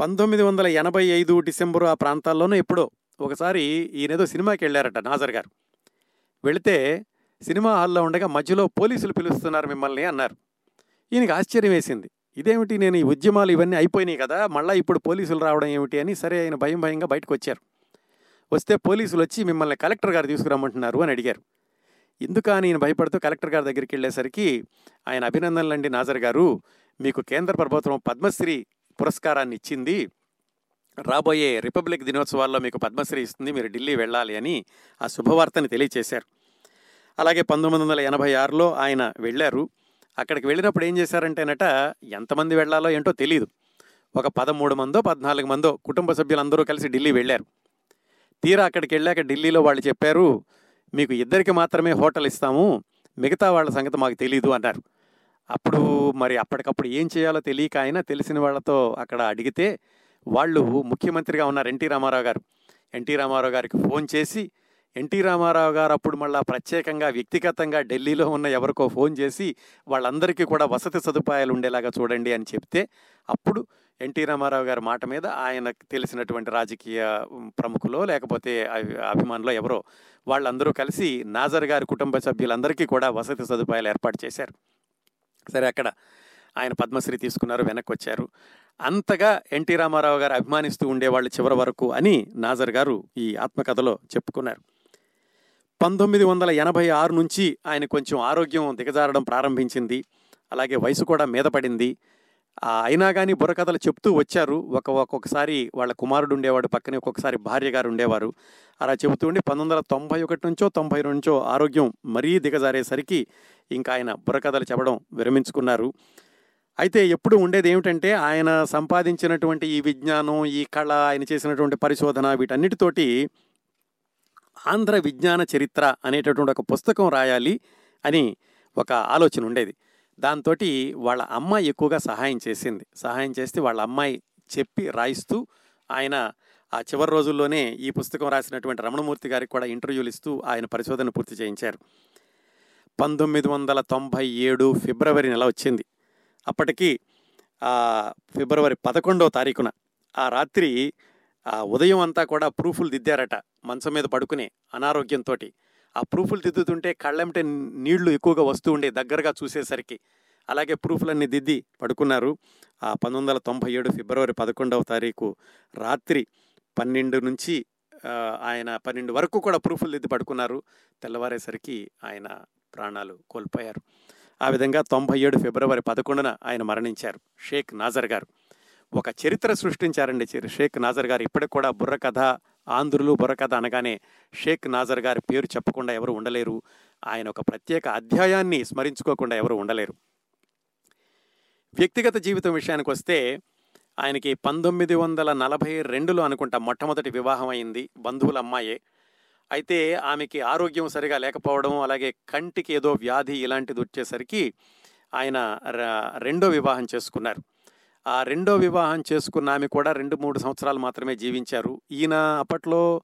పంతొమ్మిది వందల ఎనభై ఐదు డిసెంబరు ఆ ప్రాంతాల్లోనూ ఎప్పుడో ఒకసారి ఈయనేదో సినిమాకి వెళ్ళారట నాజర్ గారు. వెళితే సినిమా హాల్లో ఉండగా మధ్యలో పోలీసులు పిలుస్తున్నారు మిమ్మల్ని అన్నారు. ఈయనకి ఆశ్చర్యం వేసింది. ఇదేమిటి నేను ఈ ఉద్యమాలు ఇవన్నీ అయిపోయినాయి కదా మళ్ళీ ఇప్పుడు పోలీసులు రావడం ఏమిటి అని సరే ఆయన భయం భయంగా బయటకు వచ్చారు. వస్తే పోలీసులు వచ్చి మిమ్మల్ని కలెక్టర్ గారు తీసుకురమ్మంటున్నారు అని అడిగారు. ఎందుకని ఈయన భయపడుతూ కలెక్టర్ గారి దగ్గరికి వెళ్ళేసరికి ఆయన అభినందనలండి నాజర్ గారు. మీకు కేంద్ర ప్రభుత్వం పద్మశ్రీ పురస్కారాన్ని ఇచ్చింది. రాబోయే రిపబ్లిక్ దినోత్సవాల్లో మీకు పద్మశ్రీ ఇస్తుంది. మీరు ఢిల్లీ వెళ్ళాలి అని ఆ శుభవార్తని తెలియచేశారు. అలాగే పంతొమ్మిది వందల ఎనభై ఆరులో ఆయన వెళ్ళారు. అక్కడికి వెళ్ళినప్పుడు ఏం చేశారంటేనట ఎంతమంది వెళ్ళాలో ఏంటో తెలియదు ఒక పదమూడు మందో పద్నాలుగు మందో కుటుంబ సభ్యులందరూ కలిసి ఢిల్లీ వెళ్ళారు. తీరా అక్కడికి వెళ్ళాక ఢిల్లీలో వాళ్ళు చెప్పారు మీకు ఇద్దరికి మాత్రమే హోటల్ ఇస్తాము మిగతా వాళ్ళ సంగతి మాకు తెలియదు అన్నారు. అప్పుడు మరి అప్పటికప్పుడు ఏం చేయాలో తెలియక ఆయన తెలిసిన వాళ్ళతో అక్కడ అడిగితే వాళ్ళు ముఖ్యమంత్రిగా ఉన్నారు ఎన్టీ రామారావు గారు. ఎన్టీ రామారావు గారికి ఫోన్ చేసి ఎన్టీ రామారావు గారు అప్పుడు మళ్ళా ప్రత్యేకంగా వ్యక్తిగతంగా ఢిల్లీలో ఉన్న ఎవరికో ఫోన్ చేసి వాళ్ళందరికీ కూడా వసతి సదుపాయాలు ఉండేలాగా చూడండి అని చెప్తే అప్పుడు ఎన్టీ రామారావు గారి మాట మీద ఆయన తెలిసినటువంటి రాజకీయ ప్రముఖులో లేకపోతే అభి- అభిమానులో ఎవరో వాళ్ళందరూ కలిసి నాజర్ గారి కుటుంబ సభ్యులందరికీ కూడా వసతి సదుపాయాలు ఏర్పాటు చేశారు. సరే అక్కడ ఆయన పద్మశ్రీ తీసుకున్నారు వెనక్కి వచ్చారు అంతగా ఎన్టీ రామారావు గారు అభిమానిస్తూ ఉండేవాళ్ళు చివరి వరకు అని నాజర్ గారు ఈ ఆత్మకథలో చెప్పుకున్నారు. పంతొమ్మిది వందల ఎనభై ఆరు నుంచి ఆయన కొంచెం ఆరోగ్యం దిగజారడం ప్రారంభించింది. అలాగే వయసు కూడా మీద పడింది. అయినా కానీ బుర్రకథలు చెప్తూ వచ్చారు. ఒక ఒక్కొక్కసారి వాళ్ళ కుమారుడు ఉండేవాడు పక్కనే ఒక్కొక్కసారి భార్య గారు ఉండేవారు. అలా చెబుతూ ఉండి పంతొమ్మిది వందల తొంభై ఒకటి నుంచో తొంభై నుంచో ఆరోగ్యం మరీ దిగజారేసరికి ఇంకా ఆయన బుర్రకథలు చెప్పడం విరమించుకున్నారు. అయితే ఎప్పుడు ఉండేది ఏమిటంటే ఆయన సంపాదించినటువంటి ఈ విజ్ఞానం ఈ కళ ఆయన చేసినటువంటి పరిశోధన వీటన్నిటితోటి ఆంధ్ర విజ్ఞాన చరిత్ర అనేటటువంటి ఒక పుస్తకం రాయాలి అని ఒక ఆలోచన ఉండేది. దాంతో వాళ్ళ అమ్మాయి ఎక్కువగా సహాయం చేసింది. సహాయం చేస్తే వాళ్ళ అమ్మాయి చెప్పి రాయిస్తూ ఆయన ఆ చివరి రోజుల్లోనే ఈ పుస్తకం రాసినటువంటి రమణమూర్తి గారికి కూడా ఇంటర్వ్యూలు ఇస్తూ ఆయన పరిశోధన పూర్తి చేయించారు. పంతొమ్మిది వందల తొంభై ఏడు ఫిబ్రవరి నెల వచ్చింది. అప్పటికి ఫిబ్రవరి పదకొండవ తారీఖున ఆ రాత్రి ఆ ఉదయం అంతా కూడా ప్రూఫ్లు దిద్దారట మంచం మీద పడుకునే అనారోగ్యంతో ఆ ప్రూఫ్లు దిద్దుతుంటే కళ్ళెంటే నీళ్ళు ఎక్కువగా వస్తూ ఉండే దగ్గరగా చూసేసరికి అలాగే ప్రూఫ్లన్నీ దిద్ది పడుకున్నారు. ఆ పంతొమ్మిది వందల తొంభై ఏడు ఫిబ్రవరి పదకొండవ తారీఖు రాత్రి పన్నెండు నుంచి ఆయన పన్నెండు వరకు కూడా ప్రూఫ్లు దిద్ది పడుకున్నారు. తెల్లవారేసరికి ఆయన ప్రాణాలు కోల్పోయారు. ఆ విధంగా తొంభై ఏడు ఫిబ్రవరి పదకొండున ఆయన మరణించారు. షేక్ నాజర్ గారు. ఒక చరిత్ర సృష్టించారండి షేక్ నాజర్ గారు. ఇప్పటికి కూడా బుర్రకథ ఆంధ్రులు బుర్రకథ అనగానే షేక్ నాజర్ గారి పేరు చెప్పకుండా ఎవరు ఉండలేరు. ఆయన ఒక ప్రత్యేక అధ్యాయాన్ని స్మరించుకోకుండా ఎవరు ఉండలేరు. వ్యక్తిగత జీవితం విషయానికి వస్తే ఆయనకి పంతొమ్మిది వందల నలభై రెండులో అనుకుంటా మొట్టమొదటి వివాహం అయింది బంధువుల అమ్మాయే. అయితే ఆమెకి ఆరోగ్యం సరిగా లేకపోవడం అలాగే కంటికి ఏదో వ్యాధి ఇలాంటిది వచ్చేసరికి ఆయన రెండో వివాహం చేసుకున్నారు. ఆ రెండో వివాహం చేసుకున్న ఆమె కూడా రెండు మూడు సంవత్సరాలు మాత్రమే జీవించారు. ఈయన అప్పట్లో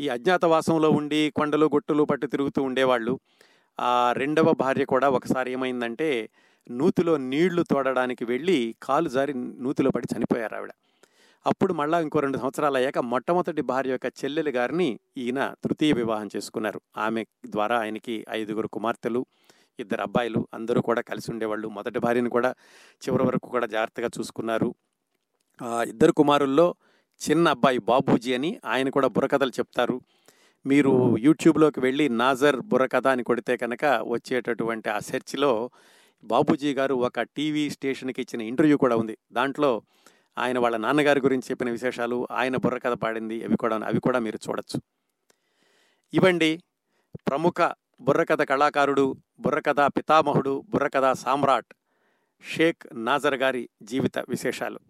ఈ అజ్ఞాతవాసంలో ఉండి కొండలు గొట్టులు పట్టు తిరుగుతూ ఉండేవాళ్ళు. ఆ రెండవ భార్య కూడా ఒకసారి ఏమైందంటే నూతిలో నీళ్ళు తోడడానికి వెళ్ళి కాలు జారి నూతిలో పడి చనిపోయారు ఆవిడ. అప్పుడు మళ్ళా ఇంకో రెండు సంవత్సరాలు అయ్యాక మొట్టమొదటి భార్య యొక్క చెల్లెలి గారిని ఈయన తృతీయ వివాహం చేసుకున్నారు. ఆమె ద్వారా ఆయనకి ఐదుగురు కుమార్తెలు ఇద్దరు అబ్బాయిలు అందరూ కూడా కలిసి ఉండేవాళ్ళు. మొదటి భార్యను కూడా చివరి వరకు కూడా జాగ్రత్తగా చూసుకున్నారు. ఇద్దరు కుమారుల్లో చిన్న అబ్బాయి బాబూజీ అని ఆయన కూడా బుర్రకథలు చెప్తారు. మీరు యూట్యూబ్లోకి వెళ్ళి నాజర్ బుర్రకథ అని కొడితే కనుక వచ్చేటటువంటి ఆ సెర్చ్లో బాబూజీ గారు ఒక టీవీ స్టేషన్కి ఇచ్చిన ఇంటర్వ్యూ కూడా ఉంది. దాంట్లో ఆయన వాళ్ళ నాన్నగారి గురించి చెప్పిన విశేషాలు ఆయన బుర్రకథ పాడింది అవి కూడా అవి కూడా మీరు చూడొచ్చు. ఇవండి ప్రముఖ బుర్రకథ కళాకారుడు బుర్రకథ పితామహుడు బుర్రకథ సామ్రాట్ షేక్ నాజర్ గారి జీవిత విశేషాలు.